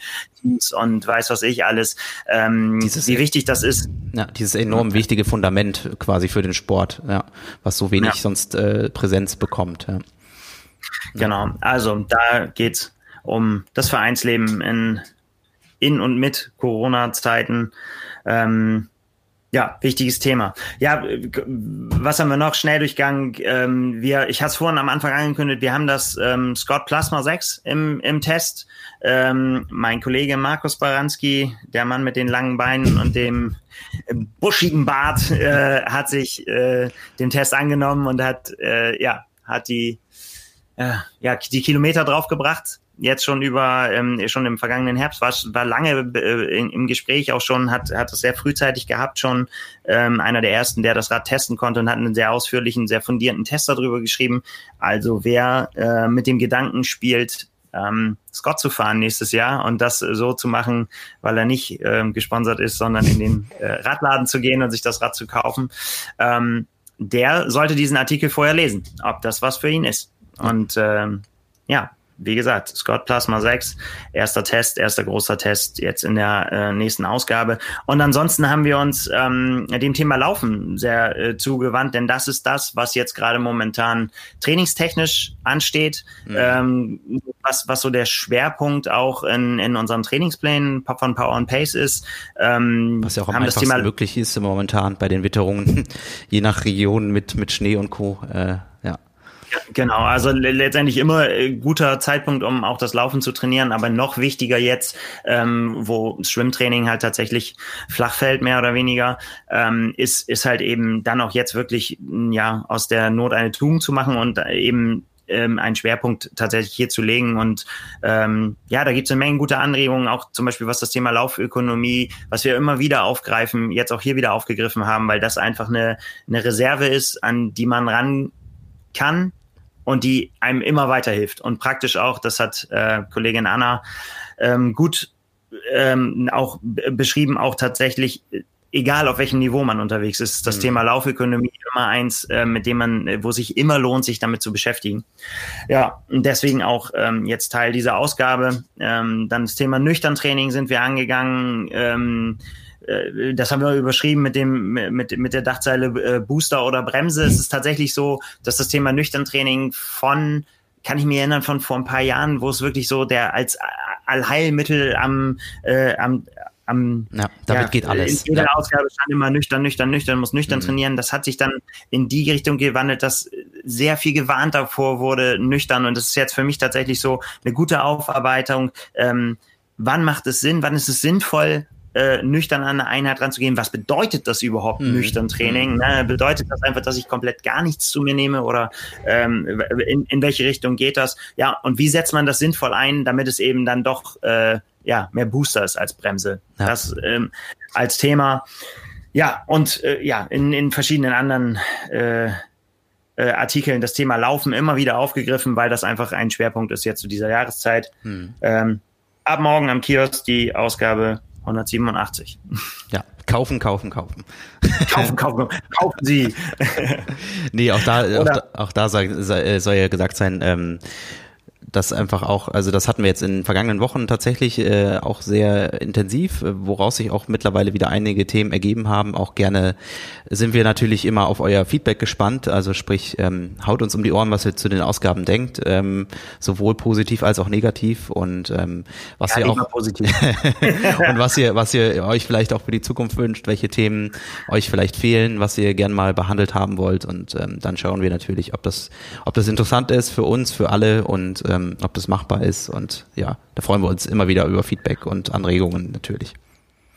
und weiß was ich alles, ähm, dieses, wie wichtig das ist. Ja, dieses enorm wichtige Fundament quasi für den Sport, ja, was so wenig ja. sonst äh, Präsenz bekommt. Ja. Genau, also da geht's um das Vereinsleben in, in und mit Corona-Zeiten. Ähm, ja, wichtiges Thema. Ja, was haben wir noch? Schnelldurchgang. Ähm, wir, ich hatte es vorhin am Anfang angekündigt, wir haben das ähm, Scott Plasma 6 im, im Test. Ähm, mein Kollege Markus Baranski, der Mann mit den langen Beinen und dem buschigen Bart, äh, hat sich äh, dem Test angenommen und hat, äh, ja, hat die ja, die Kilometer draufgebracht. Jetzt schon über, ähm, schon im vergangenen Herbst, war, war lange äh, in, im Gespräch auch schon, hat, hat es sehr frühzeitig gehabt, schon ähm, einer der ersten, der das Rad testen konnte und hat einen sehr ausführlichen, sehr fundierten Test darüber geschrieben. Also wer äh, mit dem Gedanken spielt, ähm, Scott zu fahren nächstes Jahr und das so zu machen, weil er nicht ähm, gesponsert ist, sondern in den äh, Radladen zu gehen und sich das Rad zu kaufen, ähm, der sollte diesen Artikel vorher lesen, ob das was für ihn ist. Und ähm, ja, wie gesagt, Scott Plasma 6, erster Test, erster großer Test jetzt in der äh, nächsten Ausgabe. Und ansonsten haben wir uns ähm, dem Thema Laufen sehr äh, zugewandt, denn das ist das, was jetzt gerade momentan trainingstechnisch ansteht, mhm. ähm, was, was so der Schwerpunkt auch in, in unseren Trainingsplänen von Power and Pace ist. Ähm, was ja auch am einfachsten Thema möglich ist momentan bei den Witterungen, je nach Region mit, mit Schnee und Co. Äh, ja. Genau, also letztendlich immer äh, guter Zeitpunkt, um auch das Laufen zu trainieren, aber noch wichtiger jetzt, ähm, wo Schwimmtraining halt tatsächlich flach fällt, mehr oder weniger, ähm, ist, ist halt eben dann auch jetzt wirklich ja aus der Not eine Tugend zu machen und eben ähm, einen Schwerpunkt tatsächlich hier zu legen. Und ähm, ja, da gibt es eine Menge gute Anregungen, auch zum Beispiel was das Thema Laufökonomie, was wir immer wieder aufgreifen, jetzt auch hier wieder aufgegriffen haben, weil das einfach eine, eine Reserve ist, an die man ran kann und die einem immer weiterhilft. Und praktisch auch, das hat äh, Kollegin Anna ähm, gut ähm, auch beschrieben, auch tatsächlich egal auf welchem Niveau man unterwegs ist, das mhm. Thema Laufökonomie immer eins, äh, mit dem man, wo sich immer lohnt, sich damit zu beschäftigen. Ja, und deswegen auch ähm, jetzt Teil dieser Ausgabe. Ähm, dann das Thema Nüchtern-Training sind wir angegangen. Ähm, äh, das haben wir überschrieben mit dem mit mit der Dachzeile äh, Booster oder Bremse. Es ist tatsächlich so, dass das Thema Nüchtern-Training von kann ich mir erinnern von vor ein paar Jahren, wo es wirklich so der als Allheilmittel am, äh, am am, ja, damit ja, geht alles. In jeder ja. Ausgabe stand immer nüchtern, nüchtern, nüchtern, muss nüchtern mhm. trainieren. Das hat sich dann in die Richtung gewandelt, dass sehr viel gewarnt davor wurde, nüchtern. Und das ist jetzt für mich tatsächlich so eine gute Aufarbeitung. Ähm, wann macht es Sinn? Wann ist es sinnvoll? Äh, nüchtern an eine Einheit ranzugehen. Was bedeutet das überhaupt, mhm. nüchtern Training? Ne? Bedeutet das einfach, dass ich komplett gar nichts zu mir nehme oder ähm, in, in welche Richtung geht das? Ja, und wie setzt man das sinnvoll ein, damit es eben dann doch äh, ja, mehr Booster ist als Bremse. Ja. Das ähm, als Thema. Ja, und äh, ja, in, in verschiedenen anderen äh, äh, Artikeln das Thema Laufen immer wieder aufgegriffen, weil das einfach ein Schwerpunkt ist jetzt zu dieser Jahreszeit. Hm. Ähm, ab morgen am Kiosk die Ausgabe 187. Ja, kaufen, kaufen, kaufen. Kaufen, kaufen, kaufen Sie. nee, auch da, auch da, auch da soll, soll ja gesagt sein, ähm, das einfach auch, also das hatten wir jetzt in den vergangenen Wochen tatsächlich äh, auch sehr intensiv, woraus sich auch mittlerweile wieder einige Themen ergeben haben. Auch gerne sind wir natürlich immer auf euer Feedback gespannt. Also sprich, ähm, haut uns um die Ohren, was ihr zu den Ausgaben denkt, ähm, sowohl positiv als auch negativ und ähm, was ja, ihr auch positiv. und was ihr, was ihr euch vielleicht auch für die Zukunft wünscht, welche Themen euch vielleicht fehlen, was ihr gern mal behandelt haben wollt und ähm, dann schauen wir natürlich, ob das, ob das interessant ist für uns, für alle und ähm, ähm, ob das machbar ist. Und ja, da freuen wir uns immer wieder über Feedback und Anregungen natürlich.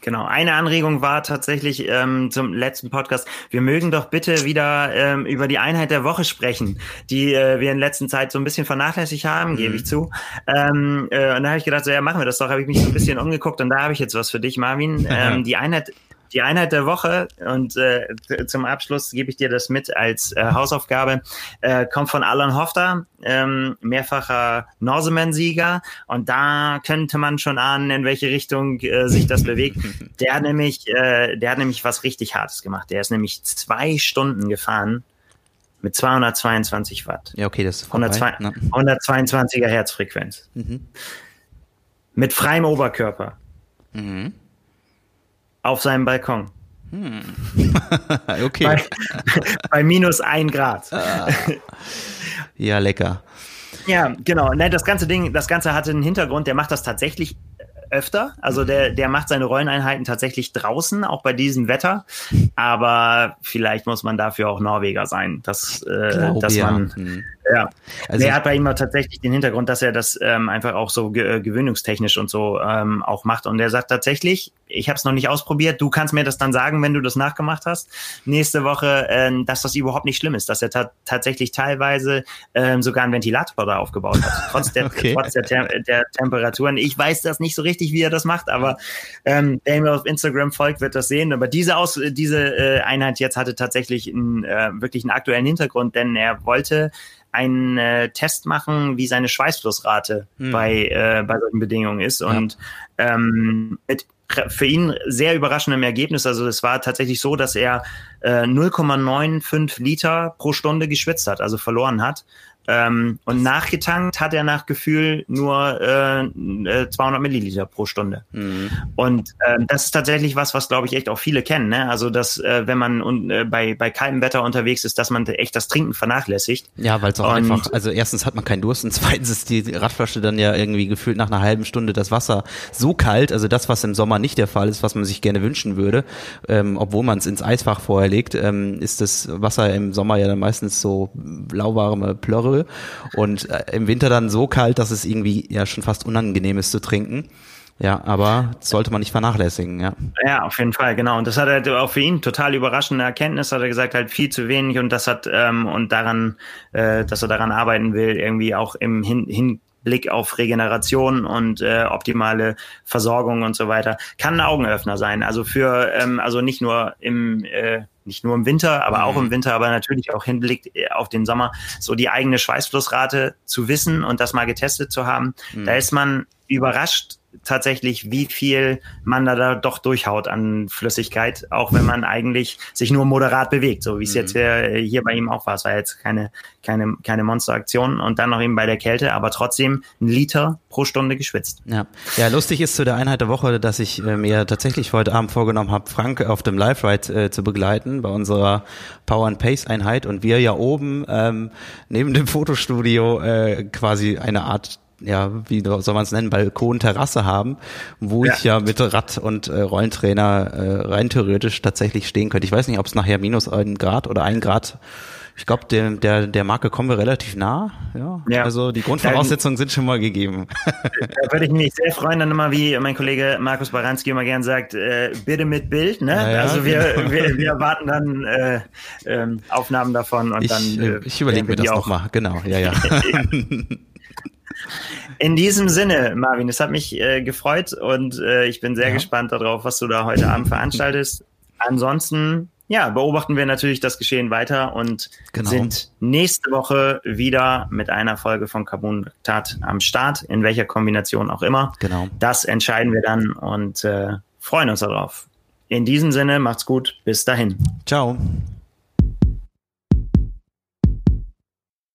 Genau, eine Anregung war tatsächlich ähm, zum letzten Podcast. Wir mögen doch bitte wieder ähm, über die Einheit der Woche sprechen, die äh, wir in letzter Zeit so ein bisschen vernachlässigt haben, mhm. gebe ich zu. Ähm, äh, und da habe ich gedacht, so, ja, machen wir das doch. Habe ich mich so ein bisschen umgeguckt und da habe ich jetzt was für dich, Marvin. Ähm, die Einheit die Einheit der Woche und äh, zum Abschluss gebe ich dir das mit als äh, Hausaufgabe, äh, kommt von Alan Hofter, ähm, mehrfacher Norseman-Sieger und da könnte man schon ahnen, in welche Richtung äh, sich das bewegt. Der hat nämlich, äh, der hat nämlich was richtig Hartes gemacht. Der ist nämlich zwei Stunden gefahren mit 222 Watt. Ja, okay, das ist vorbei, 122er ne? Herzfrequenz. Mhm. Mit freiem Oberkörper. Mhm auf seinem Balkon. Hm. okay. Bei, bei, minus ein Grad. Ah. Ja, lecker. Ja, genau. Ne, das ganze Ding, das Ganze hatte einen Hintergrund, der macht das tatsächlich öfter. Also der, der macht seine Rolleneinheiten tatsächlich draußen, auch bei diesem Wetter. Aber vielleicht muss man dafür auch Norweger sein, dass, äh, dass ja. man. Hm. Ja. Also er hat bei ihm tatsächlich den Hintergrund, dass er das ähm, einfach auch so ge äh, gewöhnungstechnisch und so ähm, auch macht. Und er sagt tatsächlich, ich habe es noch nicht ausprobiert, du kannst mir das dann sagen, wenn du das nachgemacht hast, nächste Woche, ähm, dass das überhaupt nicht schlimm ist, dass er ta tatsächlich teilweise ähm, sogar einen Ventilator da aufgebaut hat, trotz der, okay. trotz der, Tem der Temperaturen. Ich weiß das nicht so richtig, wie er das macht, aber ähm, mir auf Instagram folgt, wird das sehen. Aber diese, Aus diese äh, Einheit jetzt hatte tatsächlich einen, äh, wirklich einen aktuellen Hintergrund, denn er wollte einen äh, Test machen, wie seine Schweißflussrate hm. bei, äh, bei solchen Bedingungen ist. Und ja. ähm, mit für ihn sehr überraschendem Ergebnis. Also es war tatsächlich so, dass er äh, 0,95 Liter pro Stunde geschwitzt hat, also verloren hat. Ähm, und nachgetankt hat er nach Gefühl nur äh, 200 äh, Milliliter pro Stunde. Mhm. Und äh, das ist tatsächlich was, was glaube ich echt auch viele kennen. Ne? Also dass äh, wenn man un, äh, bei bei kaltem Wetter unterwegs ist, dass man echt das Trinken vernachlässigt. Ja, weil es auch und, einfach, also erstens hat man keinen Durst und zweitens ist die Radflasche dann ja irgendwie gefühlt nach einer halben Stunde das Wasser so kalt, also das, was im Sommer nicht der Fall ist, was man sich gerne wünschen würde, ähm, obwohl man es ins Eisfach vorher legt, ähm, ist das Wasser im Sommer ja dann meistens so lauwarme Plörre und äh, im Winter dann so kalt, dass es irgendwie ja schon fast unangenehm ist zu trinken. Ja, aber sollte man nicht vernachlässigen, ja. Ja, auf jeden Fall, genau. Und das hat halt auch für ihn total überraschende Erkenntnis, hat er gesagt, halt viel zu wenig und das hat ähm, und daran, äh, dass er daran arbeiten will, irgendwie auch im Hin, Hin auf Regeneration und äh, optimale Versorgung und so weiter, kann ein Augenöffner sein. Also für, ähm, also nicht nur im äh, nicht nur im Winter, aber auch im mhm. Winter, aber natürlich auch Hinblick äh, auf den Sommer, so die eigene Schweißflussrate zu wissen und das mal getestet zu haben. Mhm. Da ist man überrascht, tatsächlich, wie viel man da, doch durchhaut an Flüssigkeit, auch wenn man eigentlich sich nur moderat bewegt, so wie es mhm. jetzt hier, hier bei ihm auch war. Es war jetzt keine, keine, keine Monsteraktion und dann noch eben bei der Kälte, aber trotzdem ein Liter pro Stunde geschwitzt. Ja, ja lustig ist zu der Einheit der Woche, dass ich äh, mir tatsächlich heute Abend vorgenommen habe, Frank auf dem Live-Ride äh, zu begleiten bei unserer Power and Pace Einheit und wir ja oben ähm, neben dem Fotostudio äh, quasi eine Art ja, wie soll man es nennen, Balkon, Terrasse haben, wo ja. ich ja mit Rad und äh, Rollentrainer äh, rein theoretisch tatsächlich stehen könnte. Ich weiß nicht, ob es nachher minus ein Grad oder ein Grad ich glaube, der, der, der Marke kommen wir relativ nah. Ja. ja. Also die Grundvoraussetzungen sind schon mal gegeben. Da würde ich mich sehr freuen, dann immer, wie mein Kollege Markus Baranski immer gern sagt, äh, bitte mit Bild. Ne? Ja, also wir, genau. wir, wir erwarten dann äh, äh, Aufnahmen davon und ich, dann. Äh, ich überlege mir das nochmal, genau, ja, ja. In diesem Sinne, Marvin, es hat mich äh, gefreut und äh, ich bin sehr ja. gespannt darauf, was du da heute Abend veranstaltest. Ansonsten, ja, beobachten wir natürlich das Geschehen weiter und genau. sind nächste Woche wieder mit einer Folge von Carbon Tat am Start, in welcher Kombination auch immer. Genau. Das entscheiden wir dann und äh, freuen uns darauf. In diesem Sinne, macht's gut, bis dahin. Ciao.